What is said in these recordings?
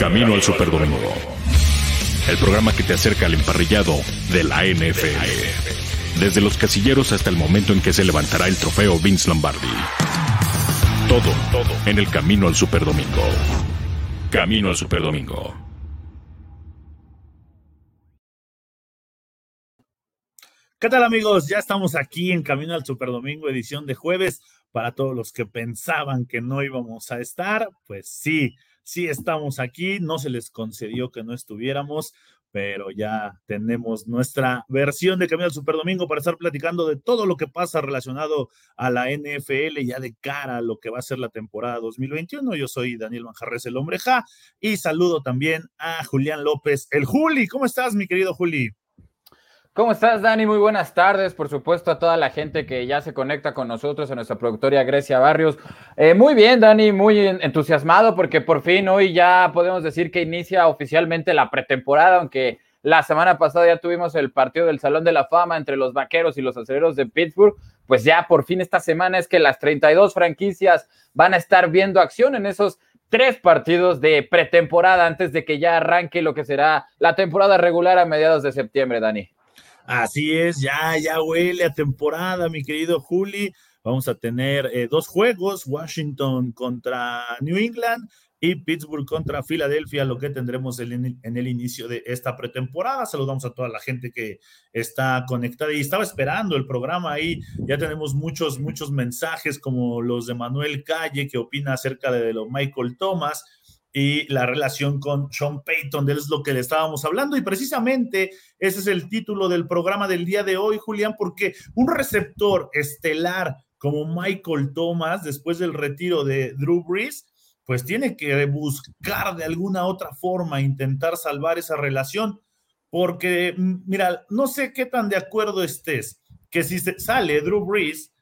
Camino al Superdomingo. El programa que te acerca al emparrillado de la NFL. Desde los casilleros hasta el momento en que se levantará el trofeo Vince Lombardi. Todo, todo en el Camino al Superdomingo. Camino al Superdomingo. ¿Qué tal amigos? Ya estamos aquí en Camino al Superdomingo, edición de jueves. Para todos los que pensaban que no íbamos a estar, pues sí, sí estamos aquí. No se les concedió que no estuviéramos, pero ya tenemos nuestra versión de Camino al Superdomingo para estar platicando de todo lo que pasa relacionado a la NFL ya de cara a lo que va a ser la temporada 2021. Yo soy Daniel Manjarres, el hombre ja, y saludo también a Julián López, el Juli. ¿Cómo estás, mi querido Juli? ¿Cómo estás, Dani? Muy buenas tardes. Por supuesto, a toda la gente que ya se conecta con nosotros, a nuestra productora Grecia Barrios. Eh, muy bien, Dani, muy entusiasmado porque por fin hoy ya podemos decir que inicia oficialmente la pretemporada, aunque la semana pasada ya tuvimos el partido del Salón de la Fama entre los Vaqueros y los Aceleros de Pittsburgh. Pues ya por fin esta semana es que las 32 franquicias van a estar viendo acción en esos tres partidos de pretemporada antes de que ya arranque lo que será la temporada regular a mediados de septiembre, Dani. Así es, ya, ya huele a temporada, mi querido Juli. Vamos a tener eh, dos juegos, Washington contra New England y Pittsburgh contra Filadelfia, lo que tendremos en, en, el inicio de esta pretemporada. Saludamos a toda la gente que está conectada y estaba esperando el programa ahí. Ya tenemos muchos, muchos mensajes como los de Manuel Calle que opina acerca de lo Michael Thomas y la relación con Sean Payton, de es lo que le estábamos hablando. Y precisamente ese es el título del programa del día de hoy, Julián, porque un receptor estelar como Michael Thomas, después del retiro de Drew Brees, pues tiene que buscar de alguna otra forma intentar salvar esa relación, porque, mm, mira, no sé qué tan de acuerdo estés, que si sale Drew Brees,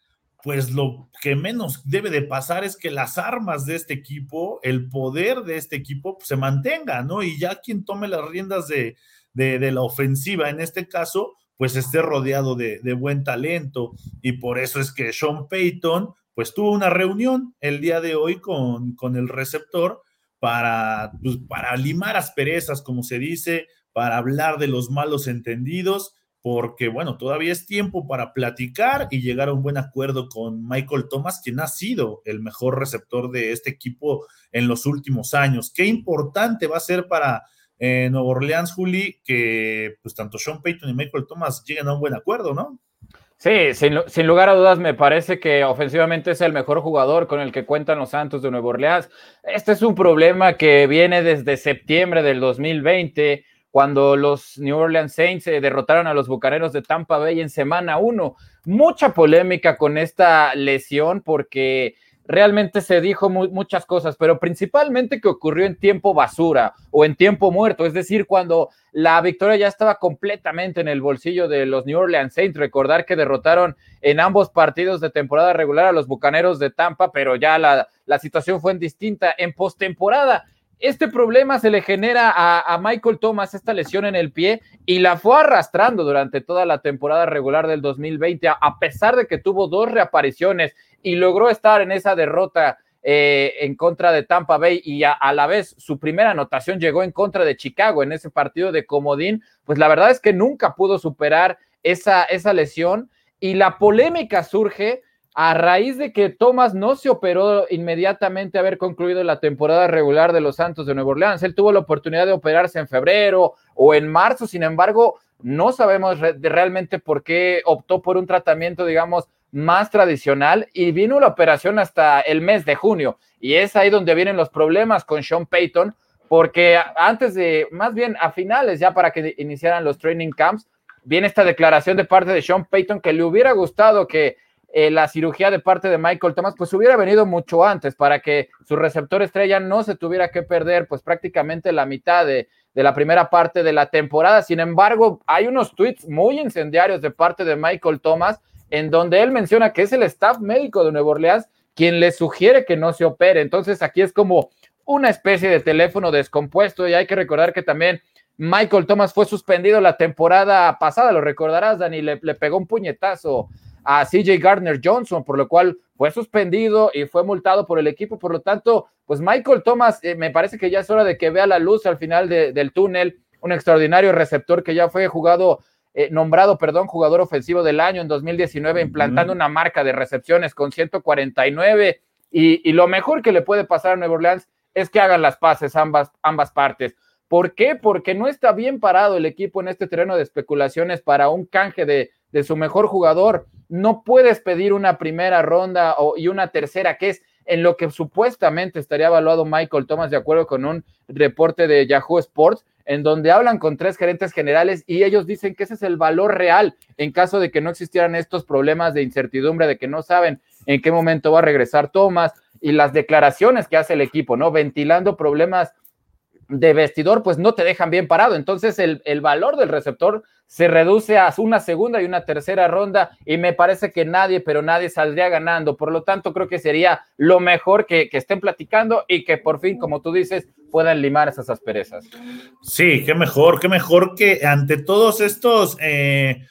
pues lo que menos debe de pasar es que las armas de este equipo, el poder de este equipo pues, se mantenga, ¿no? Y ya quien tome las riendas de, la ofensiva, en este caso, pues esté rodeado de, buen talento. Y por eso es que Sean Payton, pues tuvo una reunión el día de hoy con, con el receptor para, pues, para limar asperezas, como se dice, para hablar de los malos entendidos porque bueno, todavía es tiempo para platicar y llegar a un buen acuerdo con Michael Thomas, quien ha sido el mejor receptor de este equipo en los últimos años. Qué importante va a ser para eh, Nueva Orleans, Juli, que pues tanto Sean Payton y Michael Thomas lleguen a un buen acuerdo, ¿no? Sí, sin, sin, lugar a dudas me parece que ofensivamente es el mejor jugador con el que cuentan los Santos de Nueva Orleans. Este es un problema que viene desde septiembre del 2020 cuando los New Orleans Saints eh, derrotaron a los Bucaneros de Tampa Bay en semana uno. Mucha polémica con esta lesión porque realmente se dijo muchas cosas, pero principalmente que ocurrió en tiempo basura o en tiempo muerto, es decir, cuando la victoria ya estaba completamente en el bolsillo de los New Orleans Saints. Recordar que derrotaron en ambos partidos de temporada regular a los Bucaneros de Tampa, pero ya la, la situación fue distinta en postemporada este problema se le genera a, Michael Thomas, esta lesión en el pie, y la fue arrastrando durante toda la temporada regular del 2020, a pesar de que tuvo dos reapariciones y logró estar en esa derrota eh, en contra de Tampa Bay y a, la vez su primera anotación llegó en contra de Chicago en ese partido de comodín, pues la verdad es que nunca pudo superar esa, esa lesión y la polémica surge a raíz de que Thomas no se operó inmediatamente haber concluido la temporada regular de los Santos de Nueva Orleans. Él tuvo la oportunidad de operarse en febrero o en marzo, sin embargo, no sabemos realmente por qué optó por un tratamiento, digamos, más tradicional y vino la operación hasta el mes de junio. Y es ahí donde vienen los problemas con Sean Payton, porque antes de, más bien a finales, ya para que iniciaran los training camps, viene esta declaración de parte de Sean Payton que le hubiera gustado que eh, la cirugía de parte de Michael Thomas, pues hubiera venido mucho antes para que su receptor estrella no se tuviera que perder pues prácticamente la mitad de, de la primera parte de la temporada. Sin embargo, hay unos tweets muy incendiarios de parte de Michael Thomas en donde él menciona que es el staff médico de Nueva Orleans quien le sugiere que no se opere. Entonces aquí es como una especie de teléfono descompuesto y hay que recordar que también Michael Thomas fue suspendido la temporada pasada, lo recordarás, Dani, le, le pegó un puñetazo a CJ Gardner Johnson, por lo cual fue suspendido y fue multado por el equipo. Por lo tanto, pues Michael Thomas, eh, me parece que ya es hora de que vea la luz al final del túnel. Un extraordinario receptor que ya fue jugado, eh, nombrado, perdón, jugador ofensivo del año en 2019, implantando una marca de recepciones con 149. Y, y, lo mejor que le puede pasar a Nueva Orleans es que hagan las paces ambas, ambas partes. ¿Por qué? Porque no está bien parado el equipo en este terreno de especulaciones para un canje de, de su mejor jugador. No puedes pedir una primera ronda y una tercera, que es en lo que supuestamente estaría evaluado Michael Thomas, de acuerdo con un reporte de Yahoo Sports, en donde hablan con tres gerentes generales y ellos dicen que ese es el valor real en caso de que no existieran estos problemas de incertidumbre, de que no saben en qué momento va a regresar Thomas y las declaraciones que hace el equipo, ¿no? Ventilando problemas de vestidor, pues no te dejan bien parado. Entonces el, valor del receptor se reduce a una segunda y una tercera ronda y me parece que nadie, pero nadie saldría ganando. Por lo tanto, creo que sería lo mejor que, estén platicando y que por fin, como tú dices, puedan limar esas asperezas. Sí, qué mejor, qué mejor que ante todos estos... Eh,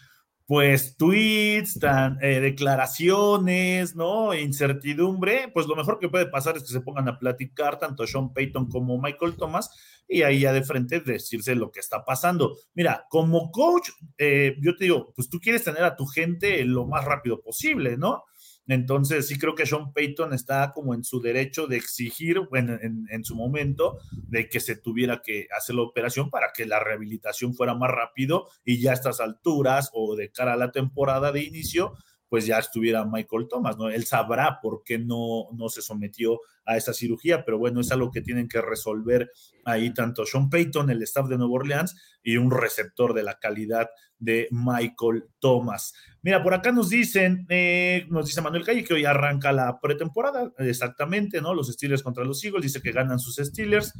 pues tweets, eh, declaraciones, ¿no? Incertidumbre, pues lo mejor que puede pasar es que se pongan a platicar tanto Sean Payton como Michael Thomas y ahí ya de frente decirse lo que está pasando. Mira, como coach, eh, yo te digo, pues tú quieres tener a tu gente lo más rápido posible, ¿no? Entonces, sí creo que Sean Payton está como en su derecho de exigir, bueno, en, su momento, de que se tuviera que hacer la operación para que la rehabilitación fuera más rápido y ya a estas alturas o de cara a la temporada de inicio, pues ya estuviera Michael Thomas, ¿no? Él sabrá por qué no, no se sometió a esa cirugía, pero bueno, es algo que tienen que resolver ahí tanto Sean Payton, el staff de Nueva Orleans, y un receptor de la calidad de Michael Thomas. Mira, por acá nos dicen, eh, nos dice Manuel Calle que hoy arranca la pretemporada, exactamente, ¿no? Los Steelers contra los Eagles, dice que ganan sus Steelers,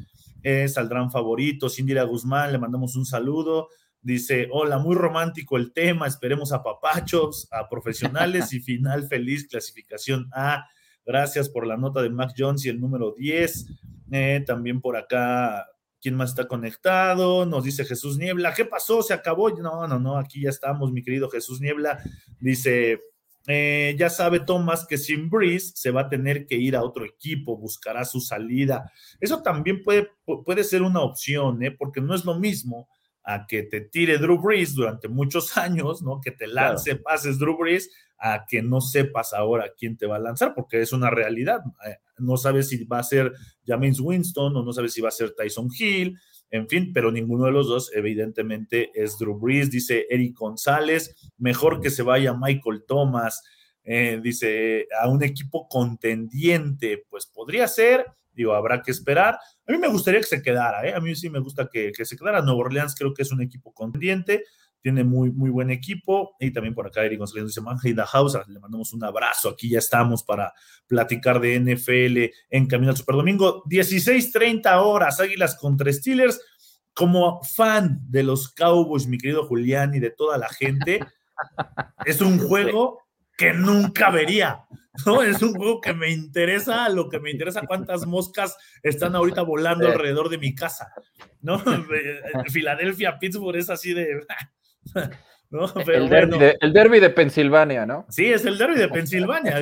eh, saldrán favoritos. Indira Guzmán, le mandamos un saludo. Dice, hola, muy romántico el tema, esperemos a papachos, a profesionales y final feliz, clasificación A. Gracias por la nota de Mac Jones y el número 10. Eh, también por acá, ¿quién más está conectado? Nos dice Jesús Niebla, ¿qué pasó? ¿Se acabó? No, no, no, aquí ya estamos, mi querido Jesús Niebla. Dice, eh, ya sabe Thomas que sin Breeze se va a tener que ir a otro equipo, buscará su salida. Eso también puede, puede ser una opción, ¿eh? porque no es lo mismo a que te tire Drew Brees durante muchos años, ¿no? Que te lance pases Drew Brees, a que no sepas ahora quién te va a lanzar, porque es una realidad. Eh, no sabes si va a ser James Winston o no sabes si va a ser Tyson Hill, en fin, pero ninguno de los dos evidentemente es Drew Brees, dice Eric González, mejor que se vaya Michael Thomas, eh, dice a un equipo contendiente, pues podría ser, digo, habrá que esperar. A mí me gustaría que se quedara, ¿eh? a mí sí me gusta que, se quedara. Nuevo Orleans creo que es un equipo contendiente, tiene muy, muy buen equipo. Y también por acá Eric González dice, Manja House, le mandamos un abrazo. Aquí ya estamos para platicar de NFL en Camino al Superdomingo. 16:30 horas, Águilas contra Steelers. Como fan de los Cowboys, mi querido Julián, y de toda la gente, es un juego que nunca vería. ¿No? Es un juego que me interesa, lo que me interesa, cuántas moscas están ahorita volando alrededor de mi casa, ¿no? Filadelfia, Pittsburgh es así de... el, derby de, Pensilvania, ¿no? Sí, es el derby de Pensilvania,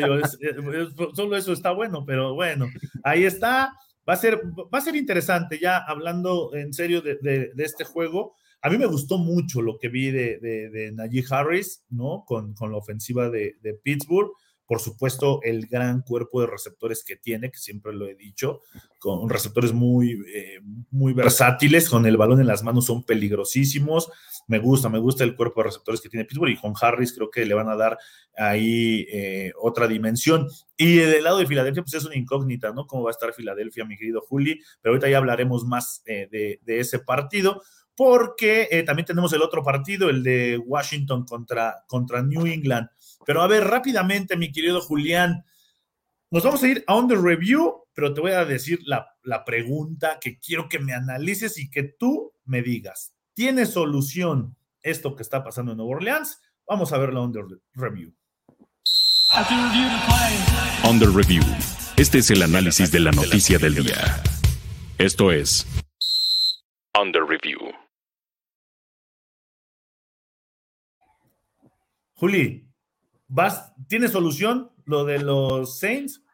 solo eso está bueno, pero bueno, ahí está, va a ser, va a ser interesante, ya hablando en serio de, este juego, a mí me gustó mucho lo que vi de, de, Najee Harris, ¿no? Con, con la ofensiva de, Pittsburgh por supuesto, el gran cuerpo de receptores que tiene, que siempre lo he dicho, con receptores muy, eh, muy versátiles, con el balón en las manos son peligrosísimos. Me gusta, me gusta el cuerpo de receptores que tiene Pittsburgh y con Harris creo que le van a dar ahí eh, otra dimensión. Y del lado de Filadelfia, pues es una incógnita, ¿no? ¿Cómo va a estar Filadelfia, mi querido Juli? Pero ahorita ya hablaremos más eh, de, ese partido porque también tenemos el otro partido, el de Washington contra, contra New England. Pero a ver, rápidamente, mi querido Julián, nos vamos a ir a under review, pero te voy a decir la, pregunta que quiero que me analices y que tú me digas. ¿Tiene solución esto que está pasando en Nueva Orleans? Vamos a verlo under review. Under review. Este es el análisis de la noticia del día. Esto es Under review. Juli, ¿vas, ¿tiene solución lo de los Saints?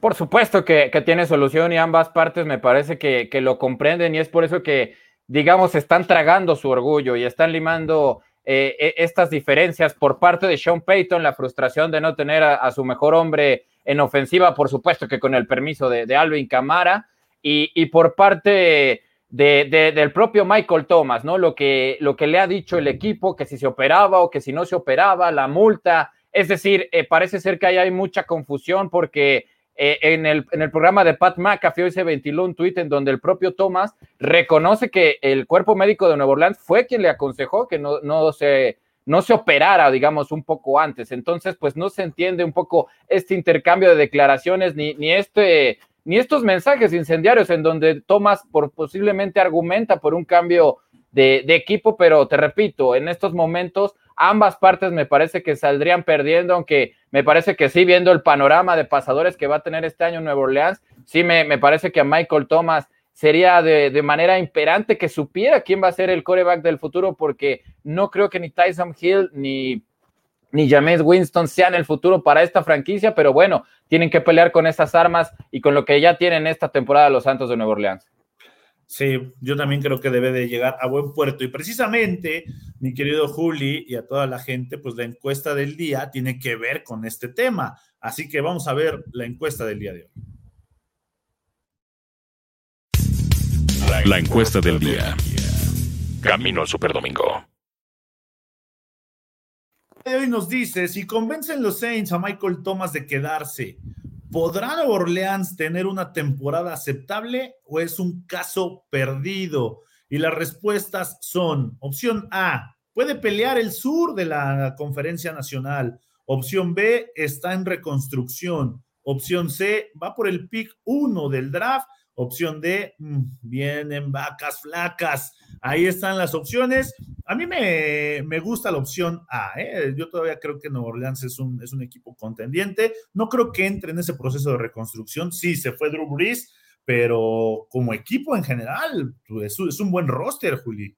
Por supuesto que, tiene solución y ambas partes me parece que, lo comprenden y es por eso que, digamos, están tragando su orgullo y están limando eh, e, estas diferencias por parte de Sean Payton, la frustración de no tener a, su mejor hombre en ofensiva, por supuesto que con el permiso de, Alvin Camara, y, por parte de, del propio Michael Thomas, ¿no? Lo que, lo que le ha dicho el equipo, que si se operaba o que si no se operaba, la multa. Es decir, eh, parece ser que ahí hay mucha confusión porque eh, en, el, en, el, programa de Pat McAfee hoy se ventiló un tuit en donde el propio Thomas reconoce que el cuerpo médico de Nueva Orleans fue quien le aconsejó que no, no, se, no se operara, digamos, un poco antes. Entonces, pues no se entiende un poco este intercambio de declaraciones ni, ni este ni estos mensajes incendiarios en donde Thomas posiblemente argumenta por un cambio de, equipo, pero te repito, en estos momentos ambas partes me parece que saldrían perdiendo, aunque me parece que sí, viendo el panorama de pasadores que va a tener este año Nuevo Orleans, sí me, me parece que a Michael Thomas sería de, de, manera imperante que supiera quién va a ser el coreback del futuro, porque no creo que ni Tyson Hill ni, ni James Winston sean el futuro para esta franquicia, pero bueno, tienen que pelear con esas armas y con lo que ya tienen esta temporada los Santos de Nueva Orleans. Sí, yo también creo que debe de llegar a buen puerto. Y precisamente, mi querido Juli y a toda la gente, pues la encuesta del día tiene que ver con este tema. Así que vamos a ver la encuesta del día de hoy. La encuesta del día. Camino al Superdomingo. Hoy nos dice, si convencen los Saints a Michael Thomas de quedarse, ¿Podrá Orleans tener una temporada aceptable o es un caso perdido? Y las respuestas son, opción A, puede pelear el sur de la conferencia nacional. Opción B, está en reconstrucción. Opción C, va por el pick 1 del draft. Opción D, mm, vienen vacas flacas. Ahí están las opciones. A mí me, gusta la opción A. ¿eh? Yo todavía creo que Nueva Orleans es un, es un equipo contendiente. No creo que entre en ese proceso de reconstrucción. Sí, se fue Drew Brees, pero como equipo en general, es, es un buen roster, Juli.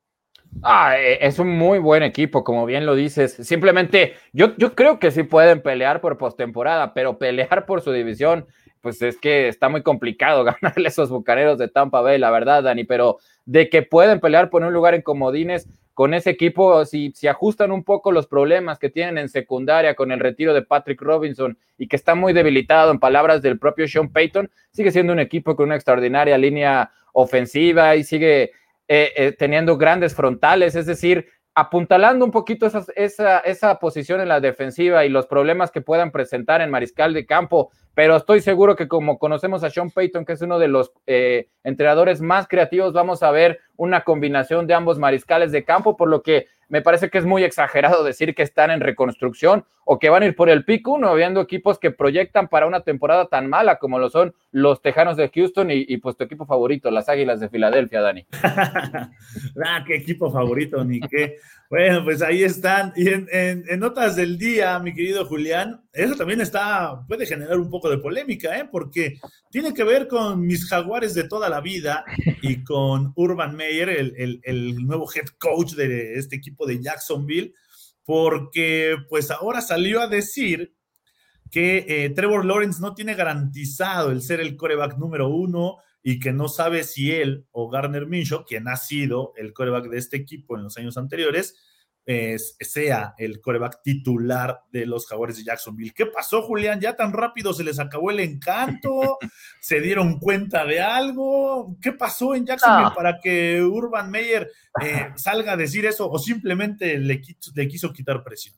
Ah, e, es un muy buen equipo, como bien lo dices. Simplemente, yo, yo creo que sí pueden pelear por postemporada, pero pelear por su división pues es que está muy complicado ganarle a esos bucaneros de Tampa Bay, la verdad, Dani, pero de que pueden pelear por un lugar en comodines con ese equipo, si, si ajustan un poco los problemas que tienen en secundaria con el retiro de Patrick Robinson y que está muy debilitado en palabras del propio Sean Payton, sigue siendo un equipo con una extraordinaria línea ofensiva y sigue eh, eh, teniendo grandes frontales, es decir, apuntalando un poquito esa, esa posición en la defensiva y los problemas que puedan presentar en mariscal de campo, pero estoy seguro que como conocemos a Sean Payton, que es uno de los eh, entrenadores más creativos, vamos a ver una combinación de ambos mariscales de campo, por lo que me parece que es muy exagerado decir que están en reconstrucción o que van a ir por el pico uno, viendo equipos que proyectan para una temporada tan mala como lo son los Tejanos de Houston y, pues tu equipo favorito, las Águilas de Filadelfia, Dani. ah, qué equipo favorito, ni qué. Bueno, pues ahí están. Y en, notas del día, mi querido Julián, eso también está, puede generar un poco de polémica, ¿eh? porque tiene que ver con mis jaguares de toda la vida y con Urban Meyer, el, el nuevo head coach de este equipo de Jacksonville, porque pues ahora salió a decir que eh, Trevor Lawrence no tiene garantizado el ser el coreback número uno y que no sabe si él o Garner Minshew, quien ha sido el coreback de este equipo en los años anteriores, sea el coreback titular de los Jaguares de Jacksonville. ¿Qué pasó, Julián? ¿Ya tan rápido se les acabó el encanto? ¿Se dieron cuenta de algo? ¿Qué pasó en Jacksonville para que Urban Meyer eh, salga a decir eso o simplemente le, le quiso quitar presión?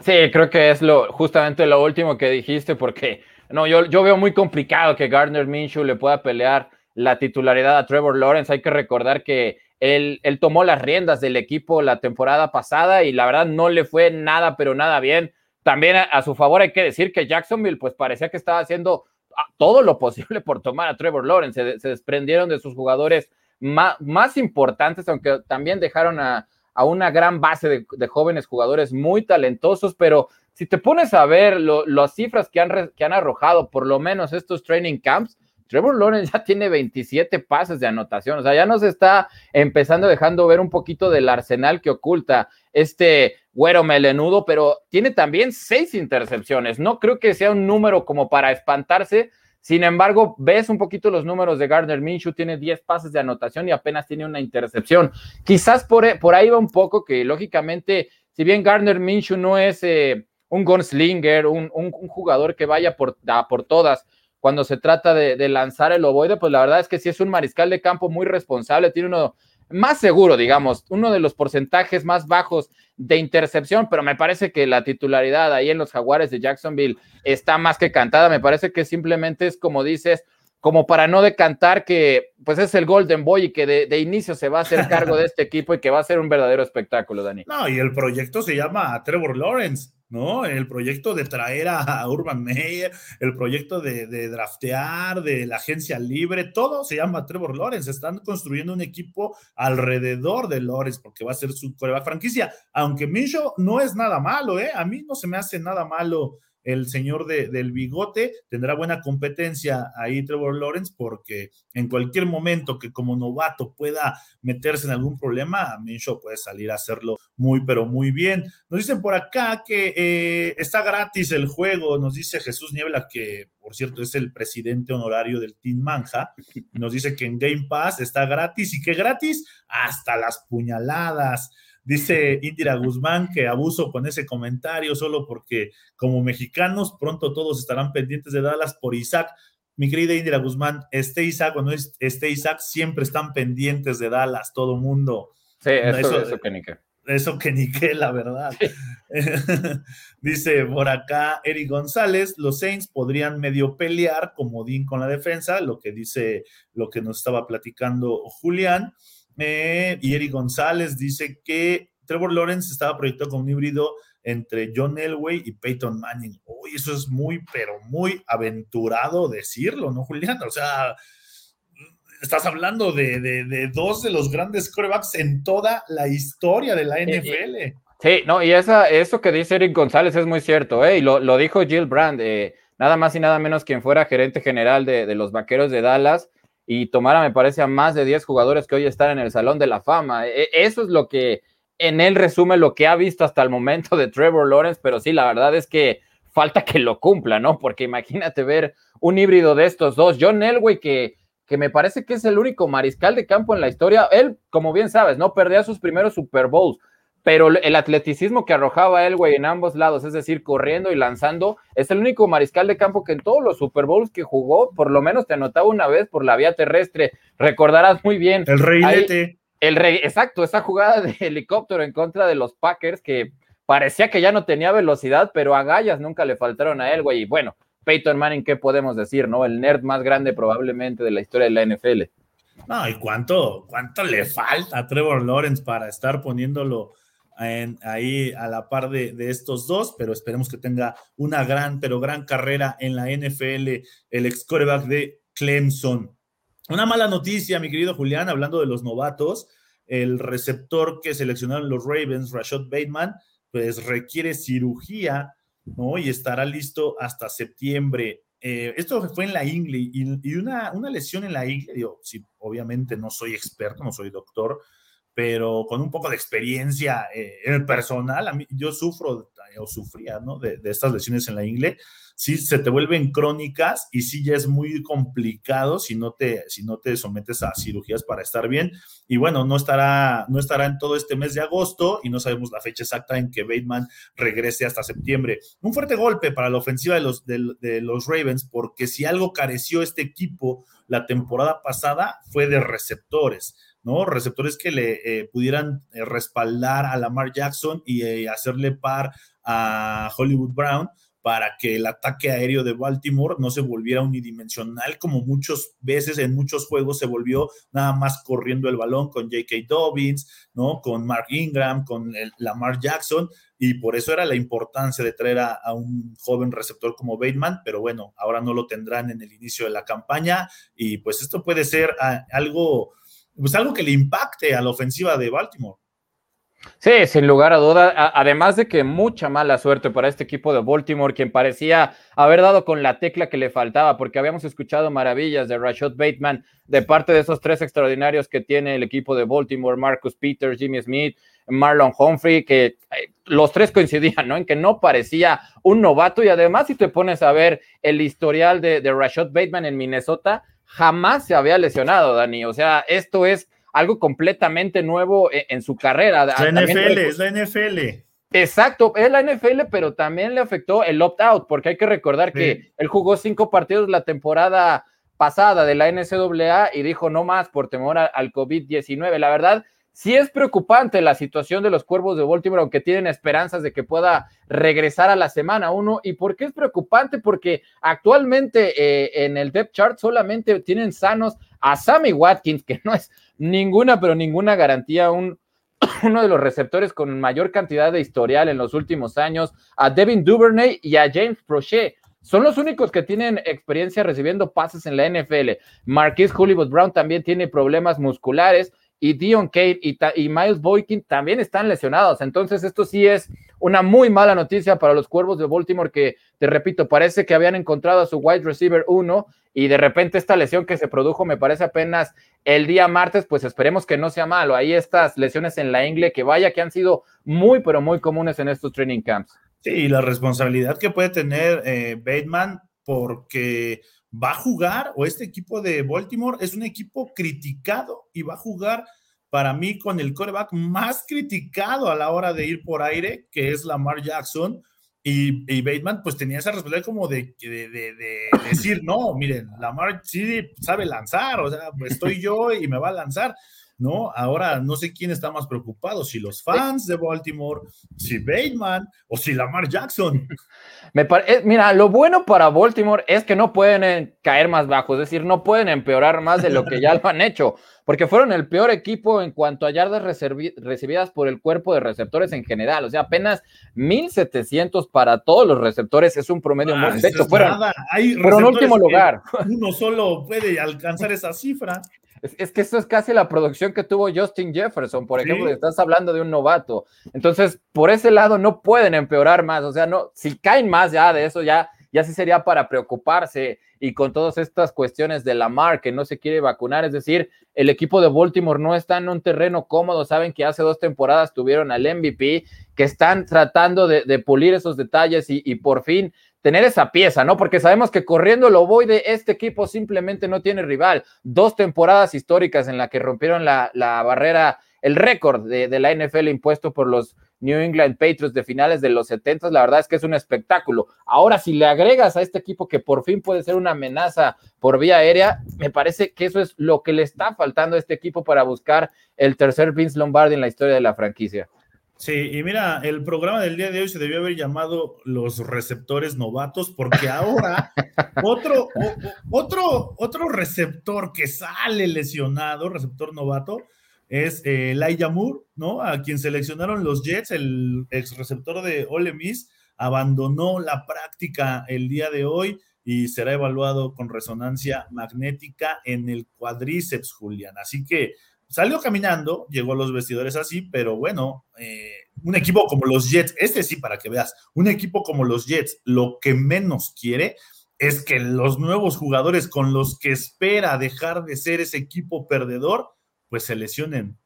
Sí, creo que es lo, justamente lo último que dijiste, porque no, yo, yo veo muy complicado que Gardner Minshew le pueda pelear la titularidad a Trevor Lawrence. Hay que recordar que él, tomó las riendas del equipo la temporada pasada y la verdad no le fue nada, pero nada bien. También a, su favor hay que decir que Jacksonville pues parecía que estaba haciendo ah, todo lo posible por tomar a Trevor Lawrence. Se, desprendieron de sus jugadores más, más, importantes, aunque también dejaron a, una gran base de, jóvenes jugadores muy talentosos, pero si te pones a ver las cifras que han, que han arrojado, por lo menos estos training camps, Trevor Lawrence ya tiene 27 pases de anotación, o sea, ya nos está empezando dejando ver un poquito del arsenal que oculta este güero melenudo, pero tiene también seis intercepciones. No creo que sea un número como para espantarse. Sin embargo, ves un poquito los números de Gardner Minshew, tiene 10 pases de anotación y apenas tiene una intercepción. Quizás por, por ahí va un poco que, lógicamente, si bien Gardner Minshew no es eh, un gunslinger, un, un, jugador que vaya por, por todas, cuando se trata de, de, lanzar el ovoide, pues la verdad es que sí es un mariscal de campo muy responsable, tiene uno más seguro, digamos, uno de los porcentajes más bajos de intercepción, pero me parece que la titularidad ahí en los Jaguares de Jacksonville está más que cantada. Me parece que simplemente es como dices, como para no decantar que pues es el Golden Boy y que de, de, inicio se va a hacer cargo de este equipo y que va a ser un verdadero espectáculo, Dani. No, y el proyecto se llama Trevor Lawrence. ¿no? El proyecto de traer a Urban Meyer, el proyecto de, de, draftear, de la agencia libre, todo se llama Trevor Lawrence. Están construyendo un equipo alrededor de Lawrence porque va a ser su coreback franquicia. Aunque Minshew no es nada malo, ¿eh? A mí no se me hace nada malo el señor de, del bigote, tendrá buena competencia ahí Trevor Lawrence, porque en cualquier momento que como novato pueda meterse en algún problema, Minshew puede salir a hacerlo muy, pero muy bien. Nos dicen por acá que eh, está gratis el juego, nos dice Jesús Niebla, que por cierto es el presidente honorario del Team Manja, nos dice que en Game Pass está gratis y que gratis hasta las puñaladas. Dice Indira Guzmán que abuso con ese comentario solo porque como mexicanos pronto todos estarán pendientes de Dallas por Isaac. Mi querida Indira Guzmán, este Isaac o no este Isaac siempre están pendientes de Dallas, todo mundo. Sí, eso, eso, que ni qué. Eso que ni qué, la verdad. Dice por acá Eric González, los Saints podrían medio pelear como Dean con la defensa, lo que dice, lo que nos estaba platicando Julián. Eh, y Eric González dice que Trevor Lawrence estaba proyectado como un híbrido entre John Elway y Peyton Manning. Uy, eso es muy, pero muy aventurado decirlo, ¿no, Julián? O sea, estás hablando de, de, dos de los grandes corebacks en toda la historia de la NFL. Sí, no, y esa, eso que dice Eric González es muy cierto, ¿eh? y lo, lo dijo Jill Brand, eh, nada más y nada menos quien fuera gerente general de, de los Vaqueros de Dallas y tomara, me parece, a más de 10 jugadores que hoy están en el Salón de la Fama. E, eso es lo que en él resume lo que ha visto hasta el momento de Trevor Lawrence, pero sí, la verdad es que falta que lo cumpla, ¿no? Porque imagínate ver un híbrido de estos dos. John Elway, que, que me parece que es el único mariscal de campo en la historia. Él, como bien sabes, no perdía sus primeros Super Bowls, pero el atleticismo que arrojaba él, güey, en ambos lados, es decir, corriendo y lanzando, es el único mariscal de campo que en todos los Super Bowls que jugó, por lo menos te anotaba una vez por la vía terrestre. Recordarás muy bien. El reilete. El rey, exacto, esa jugada de helicóptero en contra de los Packers que parecía que ya no tenía velocidad, pero agallas nunca le faltaron a él, güey. Y bueno, Peyton Manning, ¿qué podemos decir, no? El nerd más grande probablemente de la historia de la NFL. No, y cuánto, cuánto le falta a Trevor Lawrence para estar poniéndolo ahí a la par de, estos dos, pero esperemos que tenga una gran, pero gran carrera en la NFL, el ex coreback de Clemson. Una mala noticia, mi querido Julián, hablando de los novatos, el receptor que seleccionaron los Ravens, Rashad Bateman, pues requiere cirugía. Y estará listo hasta septiembre. Eh, esto fue en la ingle y, una, una, lesión en la ingle, digo, sí, obviamente no soy experto, no soy doctor, pero con un poco de experiencia eh, personal, a mí, yo sufro eh, o sufría, ¿no? De, estas lesiones en la ingle, sí se te vuelven crónicas y sí ya es muy complicado si no te, si no te sometes a cirugías para estar bien. Y bueno, no estará, no estará en todo este mes de agosto y no sabemos la fecha exacta en que Bateman regrese hasta septiembre. Un fuerte golpe para la ofensiva de los, de los Ravens, porque si algo careció este equipo la temporada pasada fue de receptores ¿no? Receptores que le eh, pudieran eh, respaldar a Lamar Jackson y eh, hacerle par a Hollywood Brown para que el ataque aéreo de Baltimore no se volviera unidimensional como muchas veces en muchos juegos se volvió nada más corriendo el balón con J.K. Dobbins, ¿no? Con Mark Ingram, con el Lamar Jackson y por eso era la importancia de traer a, un joven receptor como Bateman, pero bueno, ahora no lo tendrán en el inicio de la campaña y pues esto puede ser algo pues algo que le impacte a la ofensiva de Baltimore. Sí, sin lugar a duda. Además de que mucha mala suerte para este equipo de Baltimore, quien parecía haber dado con la tecla que le faltaba, porque habíamos escuchado maravillas de Rashad Bateman, de parte de esos tres extraordinarios que tiene el equipo de Baltimore, Marcus Peters, Jimmy Smith, Marlon Humphrey, que eh, los tres coincidían, ¿no? En que no parecía un novato y además si te pones a ver el historial de, de Rashad Bateman en Minnesota, jamás se había lesionado, Dani. O sea, esto es algo completamente nuevo e, en, su carrera. La NFL, es la NFL. Exacto, es la NFL, pero también le afectó el opt-out, porque hay que recordar que él jugó cinco partidos la temporada pasada de la NCAA y dijo no más por temor al COVID-19. La verdad, sí es preocupante la situación de los cuervos de Baltimore, aunque tienen esperanzas de que pueda regresar a la semana uno. ¿Y por qué es preocupante? Porque actualmente eh, en el depth chart solamente tienen sanos a Sammy Watkins, que no es ninguna, pero ninguna garantía, un, uno de los receptores con mayor cantidad de historial en los últimos años, a Devin Duvernay y a James Prochet. Son los únicos que tienen experiencia recibiendo pases en la NFL. Marquis Hollywood Brown también tiene problemas musculares y Dion Kate y, Miles Boykin también están lesionados. Entonces, esto sí es una muy mala noticia para los cuervos de Baltimore que, te repito, parece que habían encontrado a su wide receiver 1 y de repente esta lesión que se produjo me parece apenas el día martes, pues esperemos que no sea malo. Ahí estas lesiones en la ingle que vaya que han sido muy, pero muy comunes en estos training camps. Sí, la responsabilidad que puede tener eh, Bateman porque va a jugar, o este equipo de Baltimore es un equipo criticado y va a jugar para mí con el coreback más criticado a la hora de ir por aire, que es Lamar Jackson. Y, y Bateman pues tenía esa responsabilidad como de, de, de, decir, no, miren, Lamar sí sabe lanzar, o sea, pues estoy yo y me va a lanzar. ¿No? Ahora no sé quién está más preocupado, si los fans de Baltimore, si Bateman o si Lamar Jackson. Me eh, Mira, lo bueno para Baltimore es que no pueden eh, caer más bajo, es decir, no pueden empeorar más de lo que ya lo han hecho, porque fueron el peor equipo en cuanto a yardas recibidas por el cuerpo de receptores en general, o sea, apenas 1700 para todos los receptores es un promedio muy... De hecho, fueron, fueron último lugar. Uno solo puede alcanzar esa cifra. Es, que eso es casi la producción que tuvo Justin Jefferson, por ejemplo, estás hablando de un novato. Entonces, por ese lado no pueden empeorar más, o sea, no, si caen más ya de eso, ya, ya sí sería para preocuparse y con todas estas cuestiones de Lamar que no se quiere vacunar, es decir, el equipo de Baltimore no está en un terreno cómodo, saben que hace dos temporadas tuvieron al MVP, que están tratando de, pulir esos detalles y, y por fin tener esa pieza, ¿no? Porque sabemos que corriendo lo voy de este equipo simplemente no tiene rival. Dos temporadas históricas en las que rompieron la, barrera, el récord de, de, la NFL impuesto por los New England Patriots de finales de los 70, la verdad es que es un espectáculo. Ahora, si le agregas a este equipo que por fin puede ser una amenaza por vía aérea, me parece que eso es lo que le está faltando a este equipo para buscar el tercer Vince Lombardi en la historia de la franquicia. Sí, y mira, el programa del día de hoy se debió haber llamado Los receptores novatos, porque ahora otro, otro, otro receptor que sale lesionado, receptor novato, es eh, Elijah Moore, ¿no? A quien seleccionaron los Jets, el ex receptor de Ole Miss, abandonó la práctica el día de hoy y será evaluado con resonancia magnética en el cuadríceps, Julián. Así que salió caminando, llegó a los vestidores así, pero bueno, eh, un equipo como los Jets, este sí para que veas, un equipo como los Jets, lo que menos quiere es que los nuevos jugadores con los que espera dejar de ser ese equipo perdedor, pues se lesionen.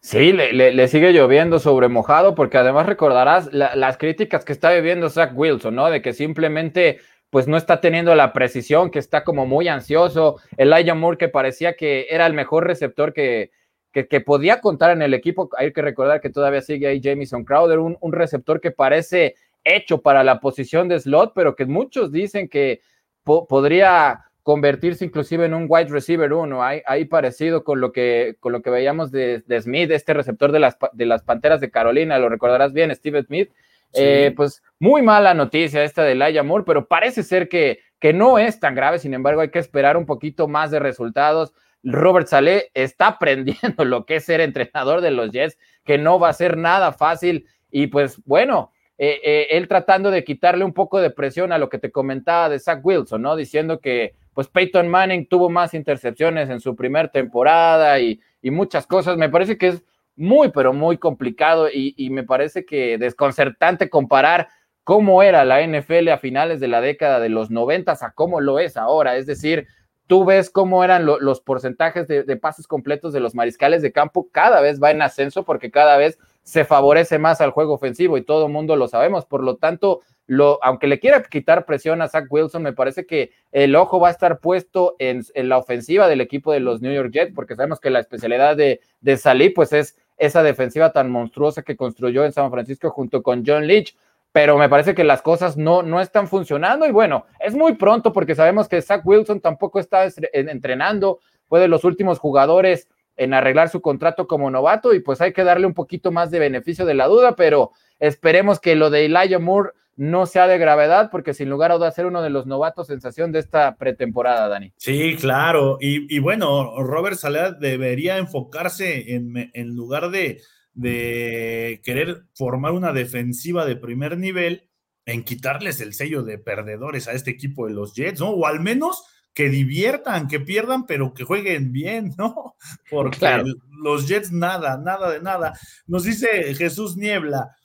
Sí, le, sigue lloviendo sobre mojado, porque además recordarás las críticas que está viviendo Zach Wilson, ¿no? De que simplemente pues no está teniendo la precisión, que está como muy ansioso. Elijah Moore, que parecía que era el mejor receptor que, que, podía contar en el equipo. Hay que recordar que todavía sigue ahí Jamison Crowder, un, receptor que parece hecho para la posición de slot, pero que muchos dicen que podría convertirse inclusive en un wide receiver uno, ahí, parecido con lo que, con lo que veíamos de, Smith, este receptor de las, de las Panteras de Carolina, lo recordarás bien, Steve Smith, eh, pues muy mala noticia esta de Laia Moore, pero parece ser que, que no es tan grave, sin embargo hay que esperar un poquito más de resultados. Robert Saleh está aprendiendo lo que es ser entrenador de los Jets, que no va a ser nada fácil y pues bueno, eh, eh, él tratando de quitarle un poco de presión a lo que te comentaba de Zach Wilson, ¿no? Diciendo que pues Peyton Manning tuvo más intercepciones en su primera temporada y, y muchas cosas. Me parece que es muy, pero muy complicado y, me parece que desconcertante comparar cómo era la NFL a finales de la década de los noventas a cómo lo es ahora. Es decir, tú ves cómo eran los porcentajes de, pases completos de los mariscales de campo, cada vez va en ascenso porque cada vez se favorece más al juego ofensivo y todo el mundo lo sabemos. Por lo tanto, lo, aunque le quiera quitar presión a Zach Wilson, me parece que el ojo va a estar puesto en, la ofensiva del equipo de los New York Jets, porque sabemos que la especialidad de, de Salí, pues es esa defensiva tan monstruosa que construyó en San Francisco junto con John Leach pero me parece que las cosas no, no están funcionando y bueno, es muy pronto porque sabemos que Zach Wilson tampoco está entrenando, fue de los últimos jugadores en arreglar su contrato como novato y pues hay que darle un poquito más de beneficio de la duda, pero esperemos que lo de Elijah Moore no sea de gravedad, porque sin lugar a dudas ser uno de los novatos sensación de esta pretemporada, Dani. Sí, claro. Y, bueno, Robert Saleh debería enfocarse en, en lugar de, de querer formar una defensiva de primer nivel en quitarles el sello de perdedores a este equipo de los Jets, ¿no? O al menos que diviertan, que pierdan, pero que jueguen bien, ¿no? Porque los Jets nada, nada de nada. Nos dice Jesús Niebla,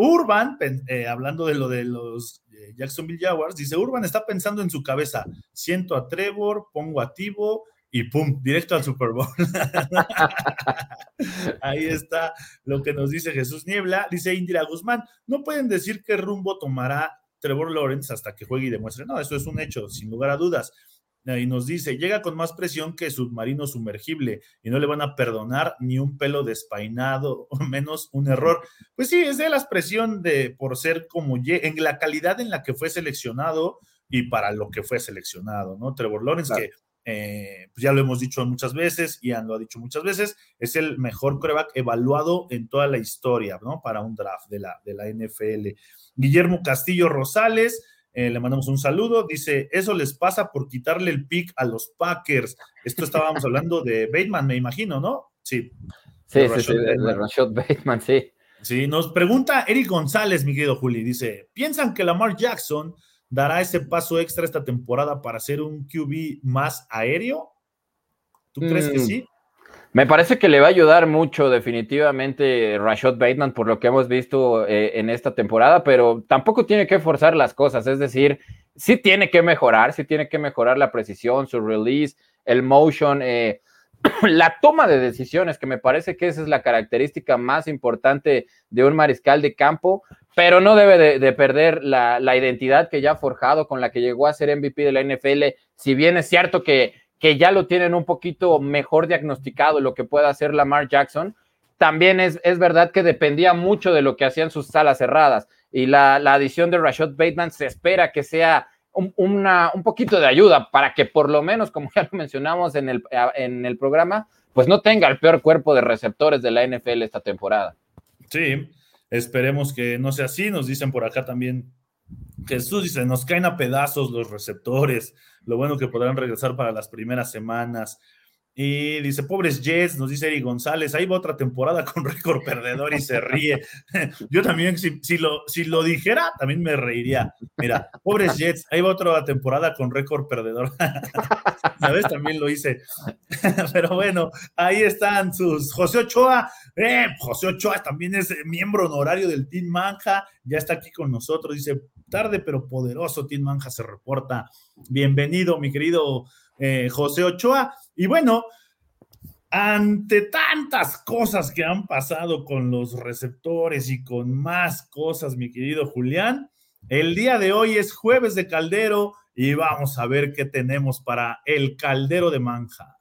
Urban, eh, hablando de lo de los Jacksonville Jaguars, dice, Urban está pensando en su cabeza, siento a Trevor, pongo a Tivo, y pum, directo al Super Bowl. Ahí está lo que nos dice Jesús Niebla. Dice Indira Guzmán, no pueden decir qué rumbo tomará Trevor Lawrence hasta que juegue y demuestre. No, eso es un hecho, sin lugar a dudas. Y nos dice, llega con más presión que submarino sumergible y no le van a perdonar ni un pelo despeinado, o menos un error. Pues sí, es de la expresión de por ser como en la calidad en la que fue seleccionado y para lo que fue seleccionado, ¿no? Trevor Lawrence, que eh, pues ya lo hemos dicho muchas veces, Ian lo ha dicho muchas veces, es el mejor coreback evaluado en toda la historia, ¿no? Para un draft de la, de la NFL. Guillermo Castillo Rosales, eh, le mandamos un saludo, dice, eso les pasa por quitarle el pick a los Packers. Esto estábamos hablando de Bateman, me imagino, ¿no? Sí. Sí, sí, sí, de Rashad Bateman, sí. Sí, nos pregunta Eric González, mi querido Juli, dice, ¿piensan que Lamar Jackson dará ese paso extra esta temporada para ser un QB más aéreo? ¿Tú crees que mm. sí? Me parece que le va a ayudar mucho definitivamente Rashad Bateman por lo que hemos visto eh, en esta temporada, pero tampoco tiene que forzar las cosas, es decir, sí tiene que mejorar, sí tiene que mejorar la precisión, su release, el motion, eh, la toma de decisiones, que me parece que esa es la característica más importante de un mariscal de campo, pero no debe de, perder la, identidad que ya ha forjado, con la que llegó a ser MVP de la NFL, si bien es cierto que, que ya lo tienen un poquito mejor diagnosticado lo que pueda hacer Lamar Jackson, también es, es verdad que dependía mucho de lo que hacían sus salas cerradas, y la, la adición de Rashad Bateman se espera que sea un, un poquito de ayuda para que por lo menos, como ya lo mencionamos en el, en el programa, pues no tenga el peor cuerpo de receptores de la NFL esta temporada. Sí, esperemos que no sea así. Nos dicen por acá también Jesús dice, nos caen a pedazos los receptores. Lo bueno que podrán regresar para las primeras semanas. Y dice, pobres Jets, nos dice Eric González, ahí va otra temporada con récord perdedor y se ríe. Yo también, si, lo, si lo dijera, también me reiría. Mira, pobres Jets, ahí va otra temporada con récord perdedor. ¿Sabes? También lo hice. Pero bueno, ahí están sus. José Ochoa, eh, José Ochoa también es miembro honorario del Team Manja, ya está aquí con nosotros, dice, tarde pero poderoso, Team Manja se reporta. Bienvenido, mi querido eh, José Ochoa. Y bueno, ante tantas cosas que han pasado con los receptores y con más cosas, mi querido Julián, el día de hoy es jueves de caldero y vamos a ver qué tenemos para el caldero de manja.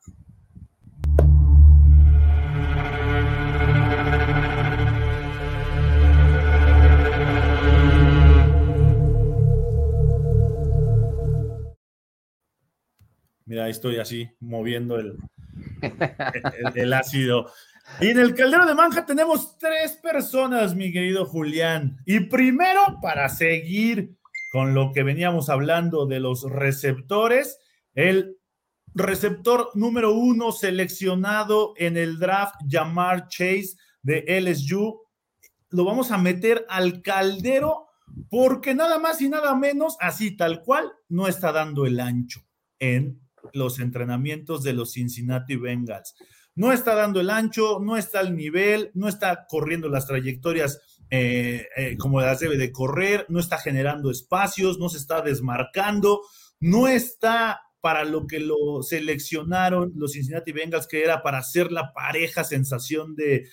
Mira, estoy así moviendo el, el, ácido. Y en el caldero de manja tenemos tres personas, mi querido Julián. Y primero, para seguir con lo que veníamos hablando de los receptores, el receptor número uno seleccionado en el draft, Jamar Chase de LSU, lo vamos a meter al caldero porque nada más y nada menos, así tal cual, no está dando el ancho en los entrenamientos de los Cincinnati Bengals. no está dando el ancho, no está al nivel, no está corriendo las trayectorias eh, eh, como las debe de correr, no está generando espacios, no se está desmarcando, no está para lo que lo seleccionaron los Cincinnati Bengals, que era para ser la pareja sensación de,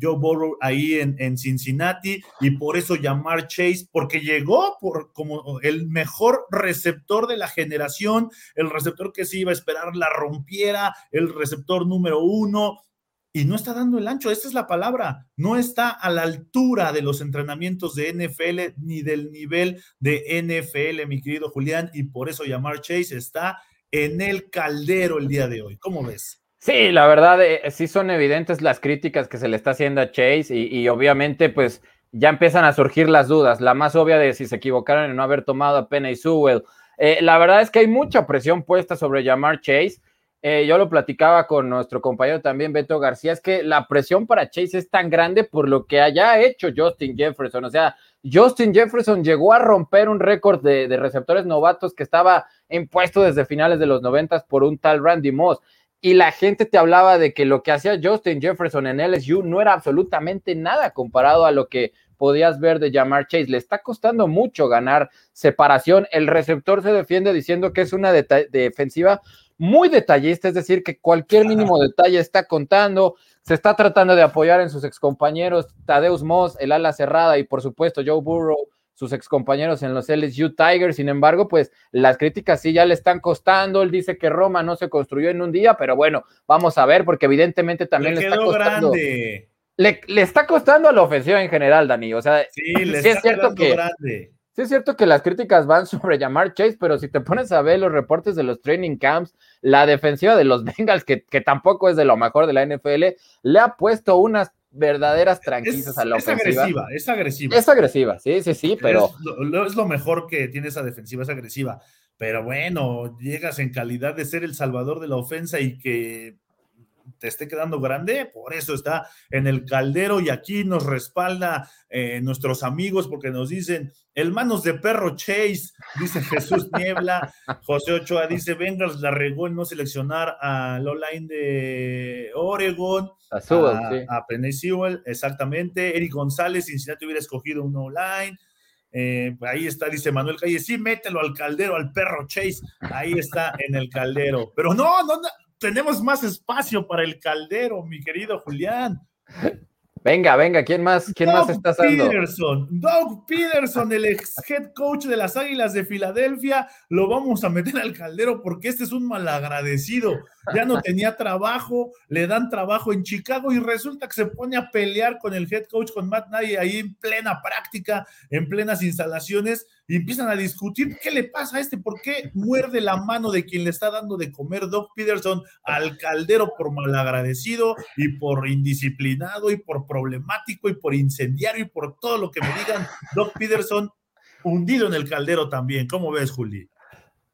Joe Burrow ahí en, Cincinnati, y por eso llamar Chase, porque llegó por, como el mejor receptor de la generación, el receptor que se iba a esperar la rompiera, el receptor número uno, y no está dando el ancho, esta es la palabra, no está a la altura de los entrenamientos de NFL ni del nivel de NFL, mi querido Julián, y por eso llamar Chase está en el caldero el día de hoy. ¿Cómo ves? Sí, la verdad, eh, sí son evidentes las críticas que se le está haciendo a Chase y, obviamente pues ya empiezan a surgir las dudas, la más obvia de si se equivocaron en no haber tomado a Penny Sewell. Eh, la verdad es que hay mucha presión puesta sobre llamar Chase eh, yo lo platicaba con nuestro compañero también, Beto García, es que la presión para Chase es tan grande por lo que haya hecho Justin Jefferson. O sea, Justin Jefferson llegó a romper un récord de, receptores novatos que estaba impuesto desde finales de los noventas por un tal Randy Moss. Y la gente te hablaba de que lo que hacía Justin Jefferson en LSU no era absolutamente nada comparado a lo que podías ver de Jamar Chase. Le está costando mucho ganar separación. El receptor se defiende diciendo que es una defensiva muy detallista, es decir, que cualquier mínimo detalle está contando, se está tratando de apoyar en sus excompañeros, Tadeus Moss, el ala cerrada y por supuesto Joe Burrow, sus excompañeros en los LSU Tigers. Sin embargo, pues las críticas sí ya le están costando. Él dice que Roma no se construyó en un día, pero bueno, vamos a ver, porque evidentemente también le, está costando. Le, le, está costando a la ofensiva en general, Dani. O sea, sí, le es cierto que. Grande Sí es cierto que las críticas van sobre llamar Chase, pero si te pones a ver los reportes de los training camps, la defensiva de los Bengals, que, tampoco es de lo mejor de la NFL, le ha puesto unas verdaderas tranquilas a la ofensiva. Es agresiva, es agresiva. Es agresiva, sí, sí, sí, pero... Es lo, es lo mejor que tiene esa defensiva, es agresiva. Pero bueno, llegas en calidad de ser el salvador de la ofensa y que te esté quedando grande, por eso está en el caldero y aquí nos respalda eh, nuestros amigos porque nos dicen, el manos de perro Chase, dice Jesús Niebla, José Ochoa dice, Bengals la regó en no seleccionar a line de Oregon, a, Sewell, exactamente, Eric González, Cincinnati hubiera escogido un online, eh, ahí está, dice Manuel Calle, sí, mételo al caldero, al perro Chase, ahí está en el caldero. Pero no, no, no, tenemos más espacio para el caldero, mi querido Julián. Venga, venga, ¿quién más, quién más está haciendo? Peterson, Doug Peterson, el ex head coach de las Águilas de Filadelfia, lo vamos a meter al caldero porque este es un malagradecido. Ya no tenía trabajo, le dan trabajo en Chicago y resulta que se pone a pelear con el head coach, con Matt Nagy, ahí en plena práctica, en plenas instalaciones y empiezan a discutir qué le pasa a este, por qué muerde la mano de quien le está dando de comer Doug Peterson al caldero por malagradecido y por indisciplinado y por problemático y por incendiario y por todo lo que me digan. Doug Peterson hundido en el caldero también. ¿Cómo ves, Juli?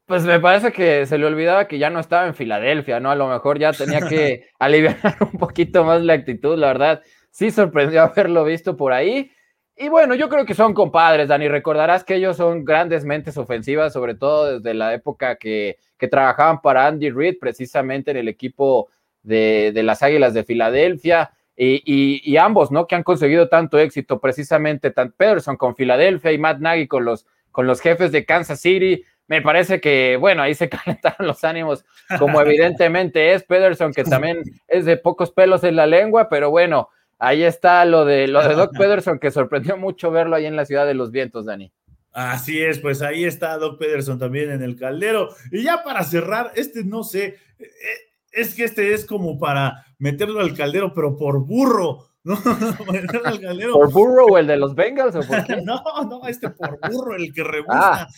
Pues me parece que se le olvidaba que ya no estaba en Filadelfia, ¿no? A lo mejor ya tenía que aliviar un poquito más la actitud, la verdad. Sí sorprendió haberlo visto por ahí. Y bueno, yo creo que son compadres, Dani. Recordarás que ellos son grandes mentes ofensivas, sobre todo desde la época que, trabajaban para Andy Reid, precisamente en el equipo de, las Águilas de Filadelfia. Y, ambos, ¿no? Que han conseguido tanto éxito, precisamente, tanto Pederson con Filadelfia y Matt Nagy con los, con los jefes de Kansas City. Me parece que, bueno, ahí se calentaron los ánimos, como evidentemente es Pederson, que también es de pocos pelos en la lengua, pero bueno, Ahí está lo de, lo de Doc Pederson, que sorprendió mucho verlo ahí en la ciudad de los vientos, Dani. Así es, pues ahí está Doc Pederson también en el caldero. Y ya para cerrar, este no sé, eh, es que este es como para meterlo al caldero, pero por burro. ¿no? ¿Por burro o el de los Bengals? ¿o no, no, este por burro, el que rebusca. Ah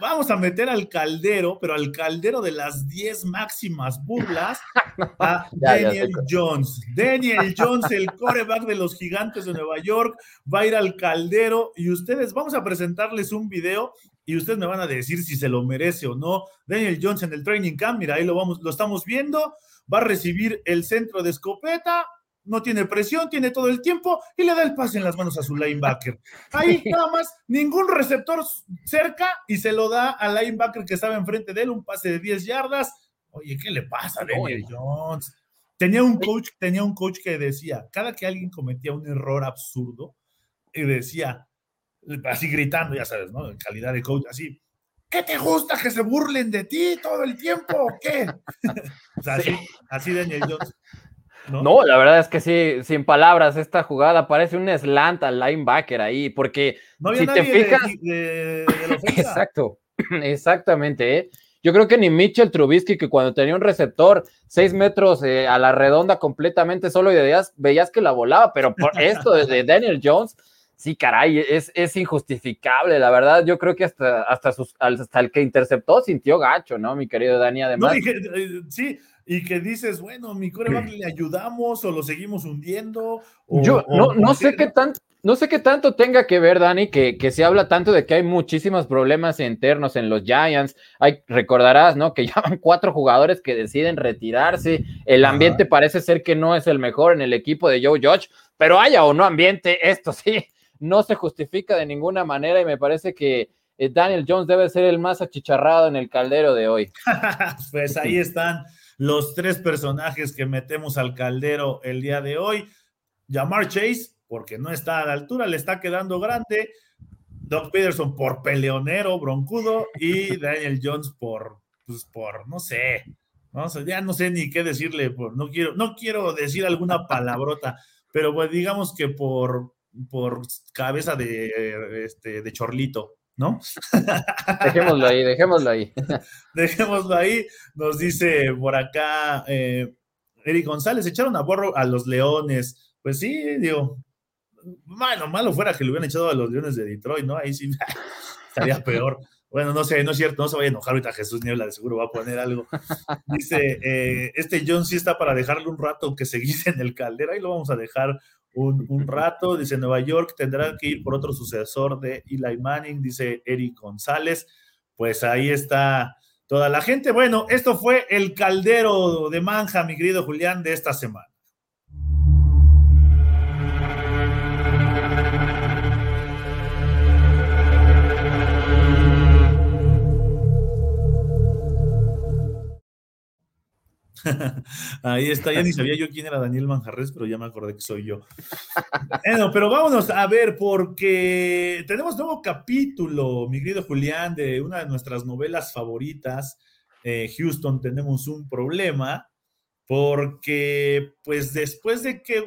vamos a meter al caldero, pero al caldero de las 10 máximas burlas, a Daniel Jones. Daniel Jones, el coreback de los gigantes de Nueva York, va a ir al caldero y ustedes, vamos a presentarles un video y ustedes me van a decir si se lo merece o no. Daniel Jones en el training camp, mira, ahí lo, vamos, lo estamos viendo, va a recibir el centro de escopeta, no tiene presión, tiene todo el tiempo y le da el pase en las manos a su linebacker. Ahí nada más, ningún receptor cerca y se lo da al linebacker que estaba enfrente de él, un pase de 10 yardas. Oye, ¿qué le pasa a Daniel Jones? Tenía un coach, tenía un coach que decía, cada que alguien cometía un error absurdo, y decía, así gritando, ya sabes, ¿no? En calidad de coach, así, ¿qué te gusta que se burlen de ti todo el tiempo o qué? o sea, así, así Daniel Jones. ¿No? la verdad es que sí, sin palabras, esta jugada parece un slant al linebacker ahí, porque si te fijas. Exacto, exactamente. ¿eh? Yo creo que ni Mitchell Trubisky, que cuando tenía un receptor seis metros eh, a la redonda completamente solo y veías, veías que la volaba, pero por esto de Daniel Jones, sí, caray, es, es injustificable, la verdad. Yo creo que hasta, hasta, sus, hasta el que interceptó sintió gacho, ¿no, mi querido Dani? Además. Eh, sí, y que dices, bueno, mi coreback le ayudamos o lo seguimos hundiendo. Yo no, no sé qué tanto. No sé qué tanto tenga que ver, Dani, que, que, se habla tanto de que hay muchísimos problemas internos en los Giants. Hay, recordarás, ¿no? Que ya van cuatro jugadores que deciden retirarse. El ambiente parece ser que no es el mejor en el equipo de Joe Judge, pero haya o no ambiente, esto sí, no se justifica de ninguna manera y me parece que eh, Daniel Jones debe ser el más achicharrado en el caldero de hoy. pues ahí están los tres personajes que metemos al caldero el día de hoy. Jamar Chase, porque no está a la altura, le está quedando grande. Doc Peterson por peleonero, broncudo, y Daniel Jones por, pues por, no sé, no sé, ya no sé ni qué decirle, por, no quiero, no quiero decir alguna palabrota, pero pues digamos que por, por cabeza de, este, de chorlito, ¿no? Dejémoslo ahí, dejémoslo ahí. dejémoslo ahí. Nos dice por acá eh, Eric González, echaron a borro a los leones. Pues sí, digo, malo, malo fuera que le hubieran echado a los leones de Detroit, ¿no? Ahí sí estaría peor. Bueno, no sé, no es cierto, no se vaya a enojar ahorita Jesús Niebla, de seguro va a poner algo. Dice, eh, este John sí está para dejarle un rato que se guise en el caldera, y lo vamos a dejar un, rato. Dice Nueva York tendrá que ir por otro sucesor de Eli Manning, dice Eric González. Pues ahí está toda la gente. Bueno, esto fue el caldero de manja, mi querido Julián, de esta semana. Ahí está, ya ni sabía yo quién era Daniel Manjarres, pero ya me acordé que soy yo. Bueno, pero vámonos a ver, porque tenemos nuevo capítulo, mi querido Julián, de una de nuestras novelas favoritas, eh, Houston, tenemos un problema, porque pues después de que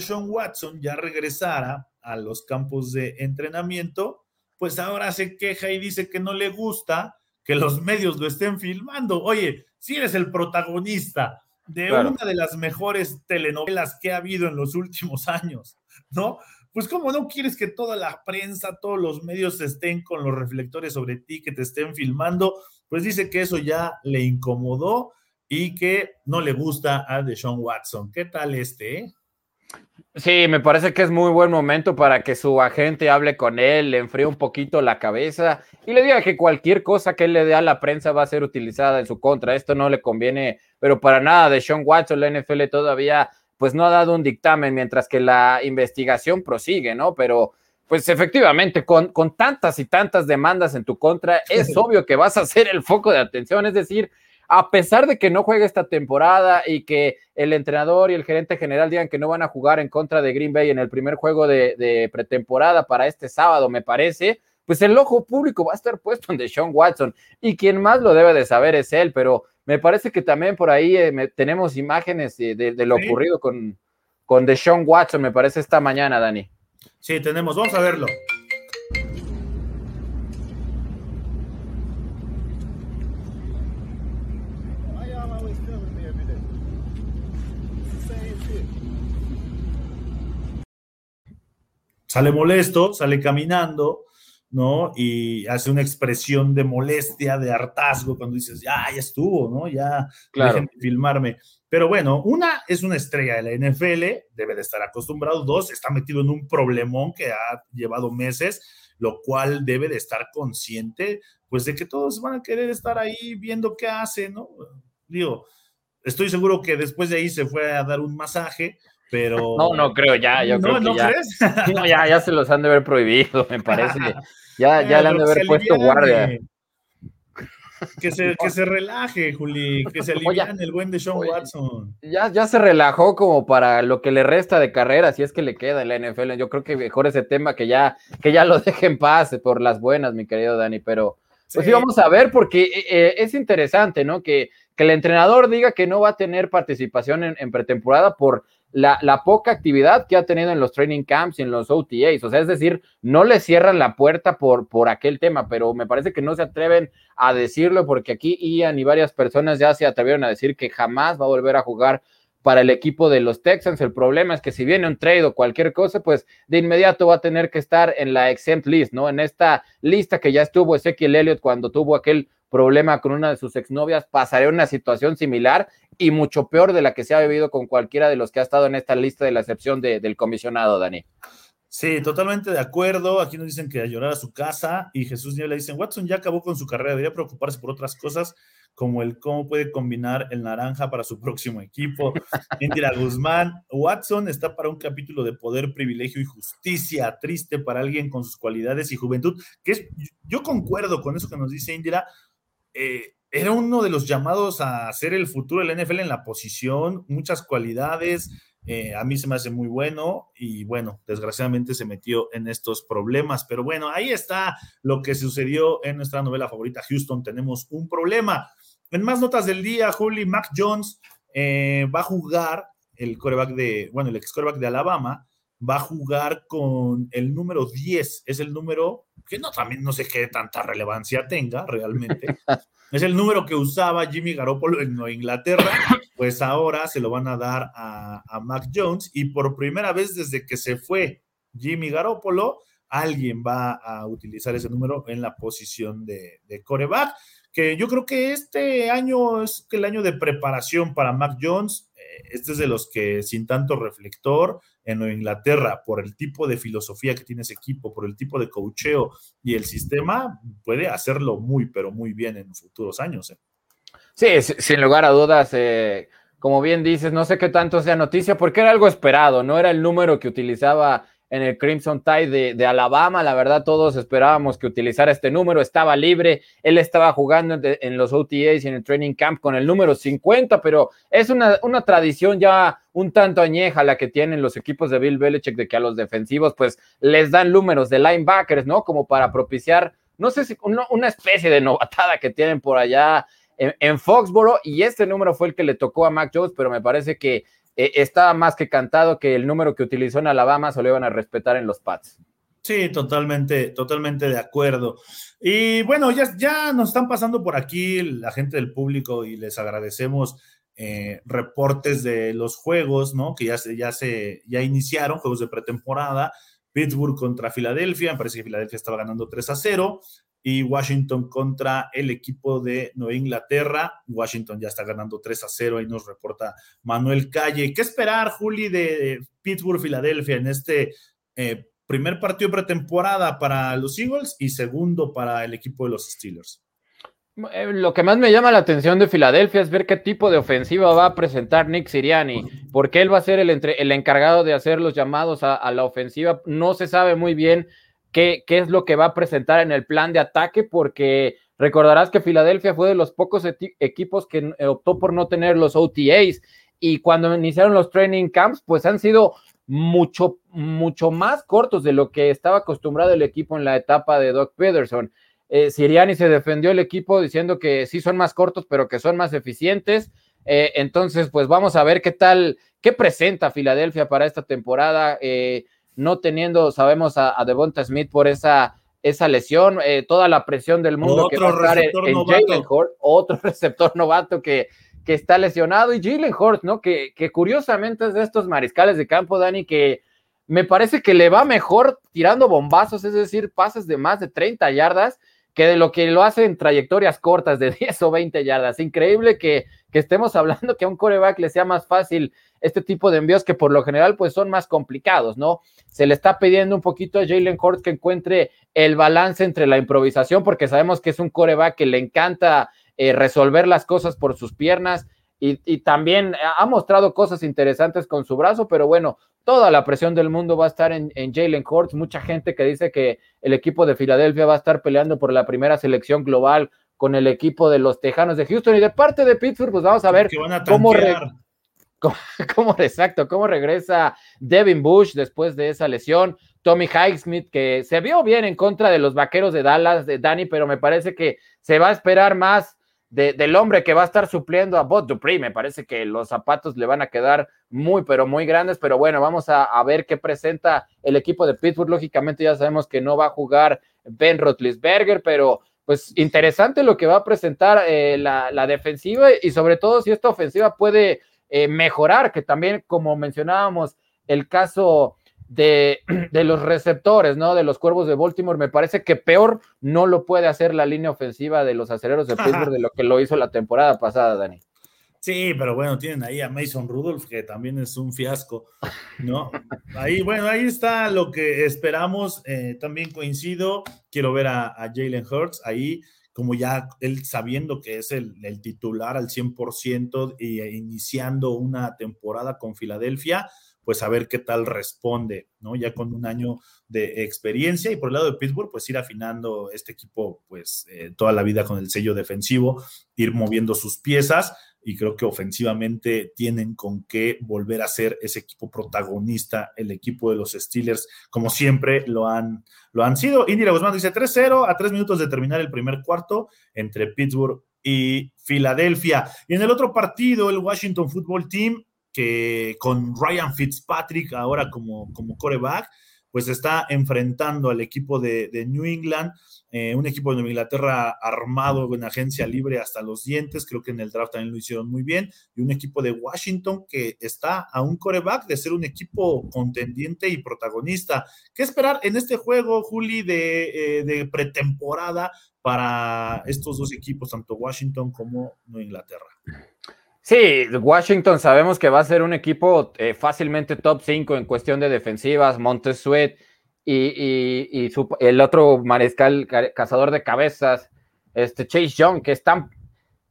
Sean Watson ya regresara a los campos de entrenamiento, pues ahora se queja y dice que no le gusta que los medios lo estén filmando. Oye, si eres el protagonista de una de las mejores telenovelas que ha habido en los últimos años, ¿no? Pues como no quieres que toda la prensa, todos los medios estén con los reflectores sobre ti, que te estén filmando, pues dice que eso ya le incomodó y que no le gusta a Deshaun Watson. ¿Qué tal este? Eh? Sí, me parece que es muy buen momento para que su agente hable con él, le enfríe un poquito la cabeza y le diga que cualquier cosa que él le dé a la prensa va a ser utilizada en su contra. Esto no le conviene, pero para nada de Sean Watson, la NFL todavía pues no ha dado un dictamen mientras que la investigación prosigue, ¿no? Pero pues efectivamente, con, con tantas y tantas demandas en tu contra, es obvio que vas a ser el foco de atención, es decir, a pesar de que no juegue esta temporada y que el entrenador y el gerente general digan que no van a jugar en contra de Green Bay en el primer juego de, pretemporada para este sábado, me parece, pues el ojo público va a estar puesto en Deshaun Watson y quien más lo debe de saber es él, pero me parece que también por ahí eh, tenemos imágenes de, lo ocurrido con, con Deshaun Watson, me parece esta mañana, Dani. Sí, tenemos, vamos a verlo. Sale molesto, sale caminando, ¿no? Y hace una expresión de molestia, de hartazgo, cuando dices, ya, ya estuvo, ¿no? Ya, claro. filmarme. Pero bueno, una es una estrella de la NFL, debe de estar acostumbrado. Dos, está metido en un problemón que ha llevado meses, lo cual debe de estar consciente, pues de que todos van a querer estar ahí viendo qué hace, ¿no? Digo, estoy seguro que después de ahí se fue a dar un masaje, pero... No, no creo, ya, yo creo que ya, no, ya, ya se los han de haber prohibido, me parece. Ya, ya le han de haber puesto guardia. Que se, que se relaje, Juli, que se en el buen de Sean Watson. Ya, ya se relajó como para lo que le resta de carrera, si es que le queda en la NFL. Yo creo que mejor ese tema que ya, que ya lo dejen paz por las buenas, mi querido Dani, pero pues sí, vamos a ver porque eh, eh, es interesante, ¿no? Que, que, el entrenador diga que no va a tener participación en, en pretemporada por la, poca actividad que ha tenido en los training camps y en los OTAs. O sea, es decir, no le cierran la puerta por, por aquel tema, pero me parece que no se atreven a decirlo porque aquí Ian y varias personas ya se atrevieron a decir que jamás va a volver a jugar para el equipo de los Texans. El problema es que si viene un trade o cualquier cosa, pues de inmediato va a tener que estar en la exempt list, ¿no? En esta lista que ya estuvo Ezequiel Elliott cuando tuvo aquel problema con una de sus exnovias, pasaría una situación similar y mucho peor de la que se ha vivido con cualquiera de los que ha estado en esta lista de la excepción del comisionado, Dani. Sí, totalmente de acuerdo. Aquí nos dicen que a llorar a su casa y Jesús Nieves le dicen, Watson ya acabó con su carrera, debería preocuparse por otras cosas como el cómo puede combinar el naranja para su próximo equipo. Indira Guzmán, Watson está para un capítulo de poder, privilegio y justicia, triste para alguien con sus cualidades y juventud, que es, yo concuerdo con eso que nos dice Indira, eh, era uno de los llamados a ser el futuro del NFL en la posición, muchas cualidades, eh, a mí se me hace muy bueno y bueno, desgraciadamente se metió en estos problemas, pero bueno, ahí está lo que sucedió en nuestra novela favorita, Houston, tenemos un problema. En más notas del día, Juli Mac Jones eh, va a jugar el coreback de, bueno, el ex coreback de Alabama, va a jugar con el número 10, es el número que no también no sé qué tanta relevancia tenga realmente. es el número que usaba Jimmy Garoppolo en Inglaterra, pues ahora se lo van a dar a, Mac Jones y por primera vez desde que se fue Jimmy Garoppolo, alguien va a utilizar ese número en la posición de, de coreback, que yo creo que este año es el año de preparación para Mac Jones. Este es de los que sin tanto reflector, en Inglaterra, por el tipo de filosofía que tiene ese equipo, por el tipo de cocheo y el sistema, puede hacerlo muy, pero muy bien en futuros años. ¿eh? Sí, sin lugar a dudas. Eh, como bien dices, no sé qué tanto sea noticia, porque era algo esperado, no era el número que utilizaba en el Crimson Tide de, Alabama. La verdad, todos esperábamos que utilizara este número. Estaba libre. Él estaba jugando en, los OTAs y en el training camp con el número 50, pero es una, una, tradición ya un tanto añeja la que tienen los equipos de Bill Belichick de que a los defensivos pues les dan números de linebackers, ¿no? Como para propiciar, no sé si una, especie de novatada que tienen por allá en, en Foxboro y este número fue el que le tocó a Mac Jones, pero me parece que eh, estaba más que cantado que el número que utilizó en Alabama se lo iban a respetar en los Pats. Sí, totalmente, totalmente de acuerdo. Y bueno, ya, ya nos están pasando por aquí la gente del público y les agradecemos eh, reportes de los juegos, ¿no? Que ya se, ya se, ya iniciaron, juegos de pretemporada. Pittsburgh contra Filadelfia, me parece que Filadelfia estaba ganando 3 a 0 y Washington contra el equipo de Nueva Inglaterra. Washington ya está ganando 3 a 0, ahí nos reporta Manuel Calle. ¿Qué esperar, Juli, de Pittsburgh-Filadelfia en este eh, primer partido pretemporada para los Eagles y segundo para el equipo de los Steelers? Eh, lo que más me llama la atención de Filadelfia es ver qué tipo de ofensiva va a presentar Nick Siriani, porque él va a ser el, el encargado de hacer los llamados a la ofensiva. No se sabe muy bien qué, es lo que va a presentar en el plan de ataque, porque recordarás que Filadelfia fue de los pocos equipos que optó por no tener los OTAs y cuando iniciaron los training camps, pues han sido mucho, mucho más cortos de lo que estaba acostumbrado el equipo en la etapa de Doc Peterson. Eh, Siriani se defendió el equipo diciendo que sí son más cortos, pero que son más eficientes. Eh, entonces, pues vamos a ver qué tal, qué presenta Filadelfia para esta temporada. Eh, no teniendo, sabemos, a, Devonta Smith por esa, esa lesión, eh, toda la presión del mundo que va a estar en, Jalen Hort, otro receptor novato que, que está lesionado, y Jalen Hort, ¿no? Que, que curiosamente es de estos mariscales de campo, Dani, que me parece que le va mejor tirando bombazos, es decir, pases de más de 30 yardas, que de lo que lo hace en trayectorias cortas de 10 o 20 yardas. Increíble que, que estemos hablando que a un coreback le sea más fácil este tipo de envíos que por lo general pues son más complicados, ¿no? Se le está pidiendo un poquito a Jalen Hurts que encuentre el balance entre la improvisación, porque sabemos que es un coreback que le encanta eh, resolver las cosas por sus piernas y, también ha mostrado cosas interesantes con su brazo, pero bueno, toda la presión del mundo va a estar en, en Jalen Hurts, mucha gente que dice que el equipo de Filadelfia va a estar peleando por la primera selección global con el equipo de los Tejanos de Houston. Y de parte de Pittsburgh, pues vamos a ver cómo, cómo, exacto, cómo regresa Devin Bush después de esa lesión. Tommy Highsmith, que se vio bien en contra de los vaqueros de Dallas, de Danny, pero me parece que se va a esperar más del hombre que va a estar supliendo a Bot Dupree. Me parece que los zapatos le van a quedar muy, pero muy grandes. Pero bueno, vamos a, ver qué presenta el equipo de Pittsburgh. Lógicamente, ya sabemos que no va a jugar Ben Roethlisberger, pero pues interesante lo que va a presentar eh, la, defensiva y sobre todo si esta ofensiva puede eh, mejorar, que también, como mencionábamos, el caso de, los receptores, ¿no? De los cuervos de Baltimore, me parece que peor no lo puede hacer la línea ofensiva de los aceleros de Pittsburgh de lo que lo hizo la temporada pasada, Dani. Sí, pero bueno, tienen ahí a Mason Rudolph, que también es un fiasco, ¿no? Ahí, bueno, ahí está lo que esperamos. Eh, también coincido, quiero ver a, Jalen Hurts ahí, como ya él sabiendo que es el, el titular al 100% y iniciando una temporada con Filadelfia pues a ver qué tal responde, ¿no? Ya con un año de experiencia y por el lado de Pittsburgh, pues ir afinando este equipo, pues eh, toda la vida con el sello defensivo, ir moviendo sus piezas y creo que ofensivamente tienen con qué volver a ser ese equipo protagonista, el equipo de los Steelers, como siempre lo han, lo han sido. Indira Guzmán dice 3-0 a tres minutos de terminar el primer cuarto entre Pittsburgh y Filadelfia. Y en el otro partido, el Washington Football Team que con Ryan Fitzpatrick ahora como, como coreback, pues está enfrentando al equipo de, New England, eh, un equipo de Nueva Inglaterra armado en agencia libre hasta los dientes, creo que en el draft también lo hicieron muy bien, y un equipo de Washington que está a un coreback de ser un equipo contendiente y protagonista. ¿Qué esperar en este juego, Juli, de, eh, de pretemporada para estos dos equipos, tanto Washington como Nueva Inglaterra? Sí, Washington sabemos que va a ser un equipo eh, fácilmente top 5 en cuestión de defensivas, Montes y, el otro mariscal cazador de cabezas, este Chase Young, que están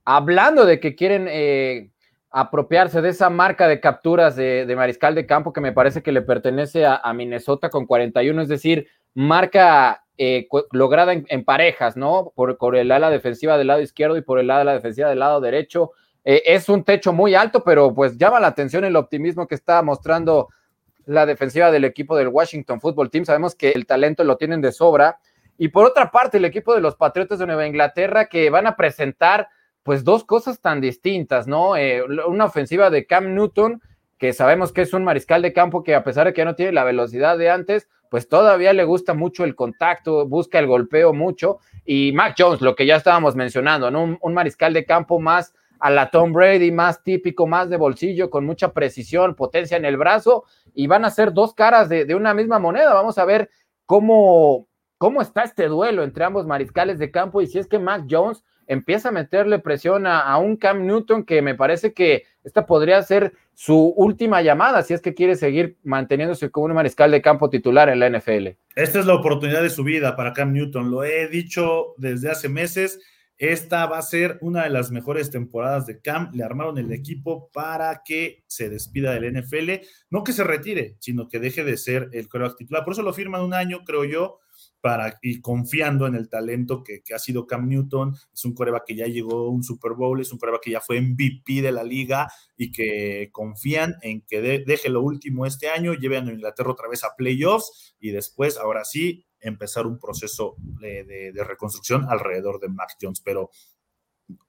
hablando de que quieren eh, apropiarse de esa marca de capturas de, mariscal de campo que me parece que le pertenece a, Minnesota con 41, es decir, marca eh, lograda en, parejas, ¿no? Por, por el ala defensiva del lado izquierdo y por el ala defensiva del lado derecho eh, es un techo muy alto, pero pues llama la atención el optimismo que está mostrando la defensiva del equipo del Washington Football Team. Sabemos que el talento lo tienen de sobra. Y por otra parte, el equipo de los Patriotas de Nueva Inglaterra que van a presentar pues dos cosas tan distintas, ¿no? Eh, una ofensiva de Cam Newton, que sabemos que es un mariscal de campo que a pesar de que no tiene la velocidad de antes, pues todavía le gusta mucho el contacto, busca el golpeo mucho. Y Mac Jones, lo que ya estábamos mencionando, ¿no? un mariscal de campo más a la Tom Brady, más típico, más de bolsillo, con mucha precisión, potencia en el brazo, y van a ser dos caras de, una misma moneda. Vamos a ver cómo, cómo está este duelo entre ambos mariscales de campo y si es que Mac Jones empieza a meterle presión a, un Cam Newton que me parece que esta podría ser su última llamada si es que quiere seguir manteniéndose como un mariscal de campo titular en la NFL. Esta es la oportunidad de su vida para Cam Newton, lo he dicho desde hace meses esta va a ser una de las mejores temporadas de Cam. Le armaron el equipo para que se despida del NFL. No que se retire, sino que deje de ser el coreback titular. Por eso lo firman un año, creo yo, para, y confiando en el talento que, ha sido Cam Newton. Es un coreback que ya llegó a un Super Bowl, es un coreback que ya fue MVP de la liga y que confían en que deje lo último este año, lleve a Inglaterra otra vez a playoffs y después, ahora sí, empezar un proceso de, reconstrucción alrededor de Mac Jones. Pero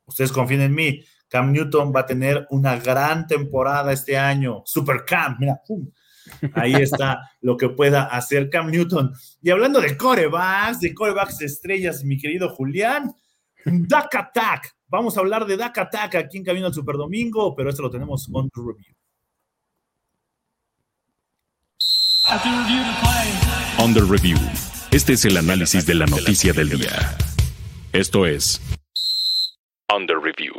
ustedes confíen en mí, Cam Newton va a tener una gran temporada este año. Super Cam, mira, Ahí está lo que pueda hacer Cam Newton. Y hablando de corebacks, de corebacks estrellas, mi querido Julián, Duck Attack. Vamos a hablar de Duck Attack aquí en Camino al Super Domingo, pero esto lo tenemos on review. The review. Este es el análisis de la noticia del día. Esto es Under Review.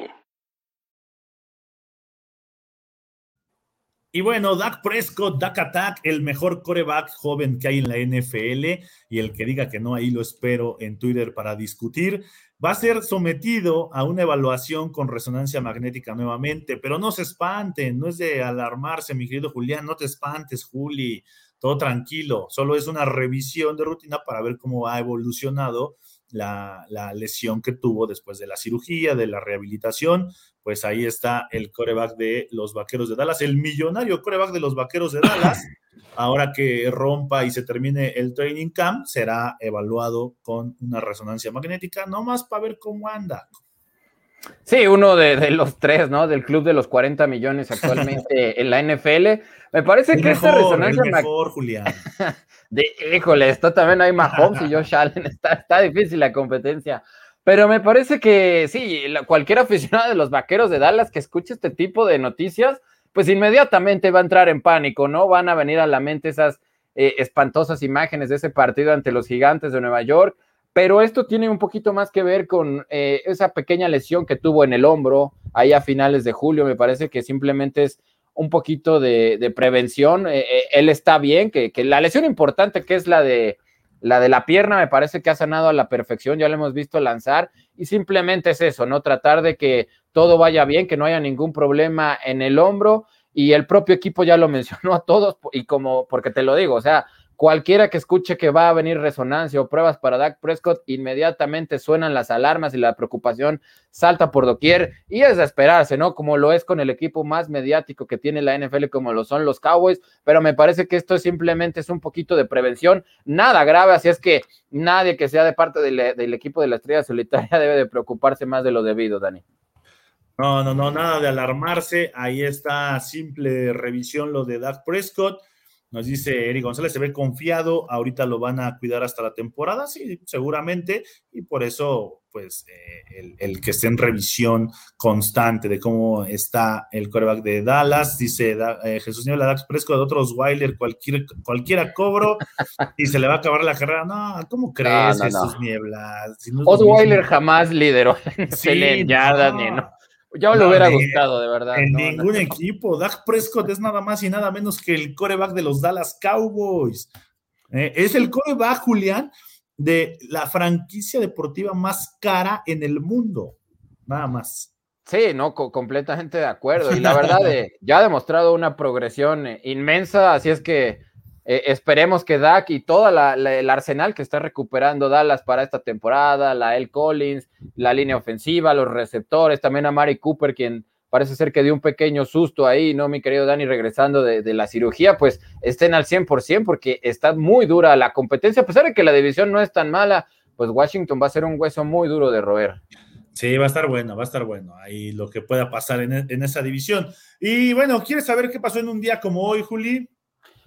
Y bueno, Dak Prescott, Dak Attack, el mejor coreback joven que hay en la NFL y el que diga que no, ahí lo espero en Twitter para discutir, va a ser sometido a una evaluación con resonancia magnética nuevamente, pero no se espanten, no es de alarmarse, mi querido Julián, no te espantes, Juli, todo tranquilo, solo es una revisión de rutina para ver cómo ha evolucionado la, lesión que tuvo después de la cirugía, de la rehabilitación. Pues ahí está el coreback de los Vaqueros de Dallas, el millonario coreback de los Vaqueros de Dallas. Ahora que rompa y se termine el training camp, será evaluado con una resonancia magnética, nomás para ver cómo anda. Sí, uno de, los tres, ¿no? Del club de los 40 millones actualmente en la NFL. Me parece que esta resonancia. mejor, Julián. de, híjole, esto también hay Mahomes y Josh Allen. Está, está difícil la competencia. Pero me parece que sí, cualquier aficionado de los vaqueros de Dallas que escuche este tipo de noticias, pues inmediatamente va a entrar en pánico, ¿no? Van a venir a la mente esas eh, espantosas imágenes de ese partido ante los gigantes de Nueva York pero esto tiene un poquito más que ver con eh, esa pequeña lesión que tuvo en el hombro ahí a finales de julio. Me parece que simplemente es un poquito de, prevención. Eh, eh, él está bien, que, la lesión importante que es la de la de la pierna me parece que ha sanado a la perfección, ya lo hemos visto lanzar y simplemente es eso, ¿no? Tratar de que todo vaya bien, que no haya ningún problema en el hombro y el propio equipo ya lo mencionó a todos y como, porque te lo digo, o sea, Cualquiera que escuche que va a venir resonancia o pruebas para Dak Prescott, inmediatamente suenan las alarmas y la preocupación salta por doquier y es de esperarse, ¿no? Como lo es con el equipo más mediático que tiene la NFL, como lo son los Cowboys, pero me parece que esto simplemente es un poquito de prevención, nada grave, así es que nadie que sea de parte del, del equipo de la estrella solitaria debe de preocuparse más de lo debido, Dani. No, no, no, nada de alarmarse. Ahí está simple revisión lo de Dak Prescott. Nos dice Eric González, se ve confiado, ahorita lo van a cuidar hasta la temporada, sí, seguramente, y por eso, pues, eh, el, que esté en revisión constante de cómo está el coreback de Dallas, dice eh, Jesús Niebla, Dax Presco de otros Wilder, cualquier, cualquiera cobro y se le va a acabar la carrera. No, ¿cómo crees, Jesús Niebla? Si jamás lideró en yardas ni no ya me hubiera gustado, de verdad. En ningún equipo. Dak Prescott es nada más y nada menos que el coreback de los Dallas Cowboys. Eh, es el coreback, Julián, de la franquicia deportiva más cara en el mundo. Nada más. Sí, no, completamente de acuerdo. Y la verdad, eh, ya ha demostrado una progresión eh, inmensa, así es que eh, esperemos que Dak y todo el arsenal que está recuperando Dallas para esta temporada, la El Collins, la línea ofensiva, los receptores, también a Mari Cooper, quien parece ser que dio un pequeño susto ahí, ¿no, mi querido Dani, regresando de, la cirugía, pues estén al 100% porque está muy dura la competencia, a pesar de que la división no es tan mala, pues Washington va a ser un hueso muy duro de roer. Sí, va a estar bueno, va a estar bueno ahí lo que pueda pasar en, en esa división. Y bueno, ¿quieres saber qué pasó en un día como hoy, Juli?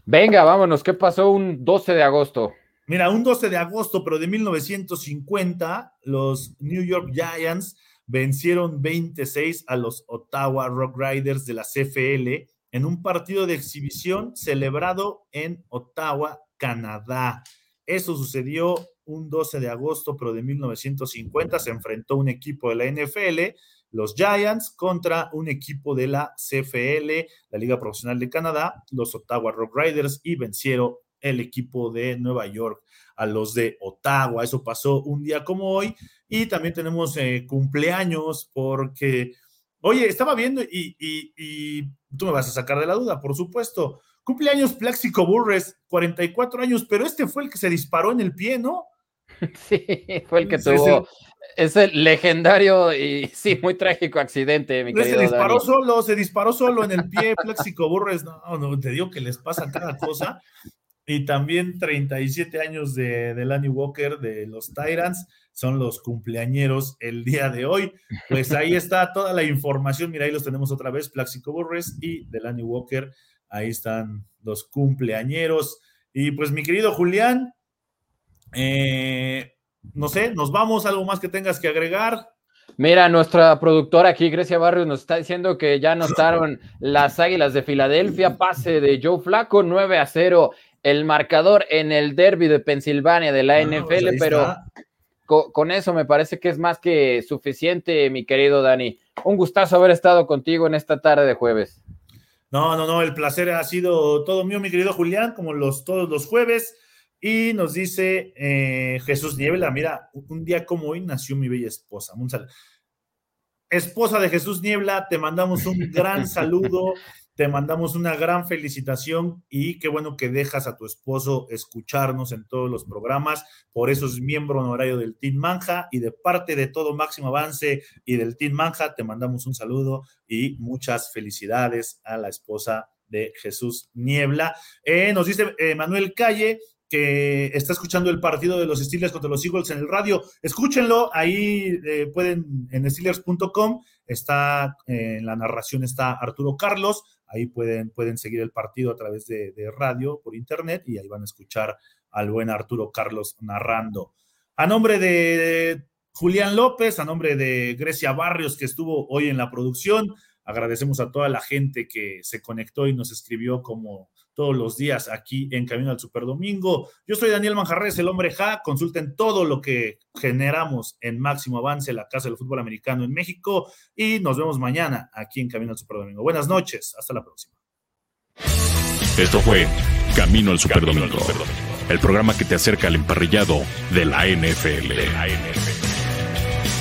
Venga, vámonos. ¿Qué pasó un 12 de agosto? Mira, un 12 de agosto, pero de 1950, los New York Giants vencieron 26 a los Ottawa Rock Riders de la CFL en un partido de exhibición celebrado en Ottawa, Canadá. Eso sucedió un 12 de agosto, pero de 1950 se enfrentó un equipo de la NFL los Giants contra un equipo de la CFL, la Liga Profesional de Canadá, los Ottawa Rock Riders, y vencieron el equipo de Nueva York a los de Ottawa. Eso pasó un día como hoy. Y también tenemos eh, cumpleaños porque, oye, estaba viendo y, y, tú me vas a sacar de la duda, por supuesto. Cumpleaños Plaxico Burres, 44 años, pero este fue el que se disparó en el pie, ¿no? Sí, fue el que tuvo ese legendario y sí, muy trágico accidente, mi querido Se disparó solo, se disparó solo en el pie, Plexico Burres. No, no, te digo que les pasa cada cosa. Y también 37 años de, de Lanny Walker de los Tyrants son los cumpleañeros el día de hoy. Pues ahí está toda la información. Mira, ahí los tenemos otra vez, Plaxico Burres y Delany Walker. Ahí están los cumpleañeros. Y pues mi querido Julián, eh, no sé, nos vamos, algo más que tengas que agregar. Mira, nuestra productora aquí, Grecia Barrios, nos está diciendo que ya notaron las Águilas de Filadelfia, pase de Joe Flaco, 9 a 0, el marcador en el derby de Pensilvania de la NFL, pues pero con, eso me parece que es más que suficiente, mi querido Dani. Un gustazo haber estado contigo en esta tarde de jueves. No, no, no, el placer ha sido todo mío, mi querido Julián, como los todos los jueves. Y nos dice eh, Jesús Niebla, mira, un día como hoy nació mi bella esposa. Esposa de Jesús Niebla, te mandamos un gran saludo. te mandamos una gran felicitación y qué bueno que dejas a tu esposo escucharnos en todos los programas. Por eso es miembro honorario del Team Manja y de parte de todo Máximo Avance y del Team Manja te mandamos un saludo y muchas felicidades a la esposa de Jesús Niebla. Eh, nos dice eh, Manuel Calle, que está escuchando el partido de los Steelers contra los Eagles en el radio, escúchenlo, ahí eh, pueden, en steelers.com, está, en la narración está Arturo Carlos, ahí pueden, pueden seguir el partido a través de, radio, por internet, y ahí van a escuchar al buen Arturo Carlos narrando. A nombre de Julián López, a nombre de Grecia Barrios, que estuvo hoy en la producción, agradecemos a toda la gente que se conectó y nos escribió como todos los días aquí en Camino al Superdomingo. Yo soy Daniel Manjarres, el hombre Ja. Consulten todo lo que generamos en Máximo Avance, la Casa del Fútbol Americano en México. Y nos vemos mañana aquí en Camino al Superdomingo. Buenas noches, hasta la próxima. Esto fue Camino al Superdomingo, el programa que te acerca al emparrillado de la NFL. De la NFL.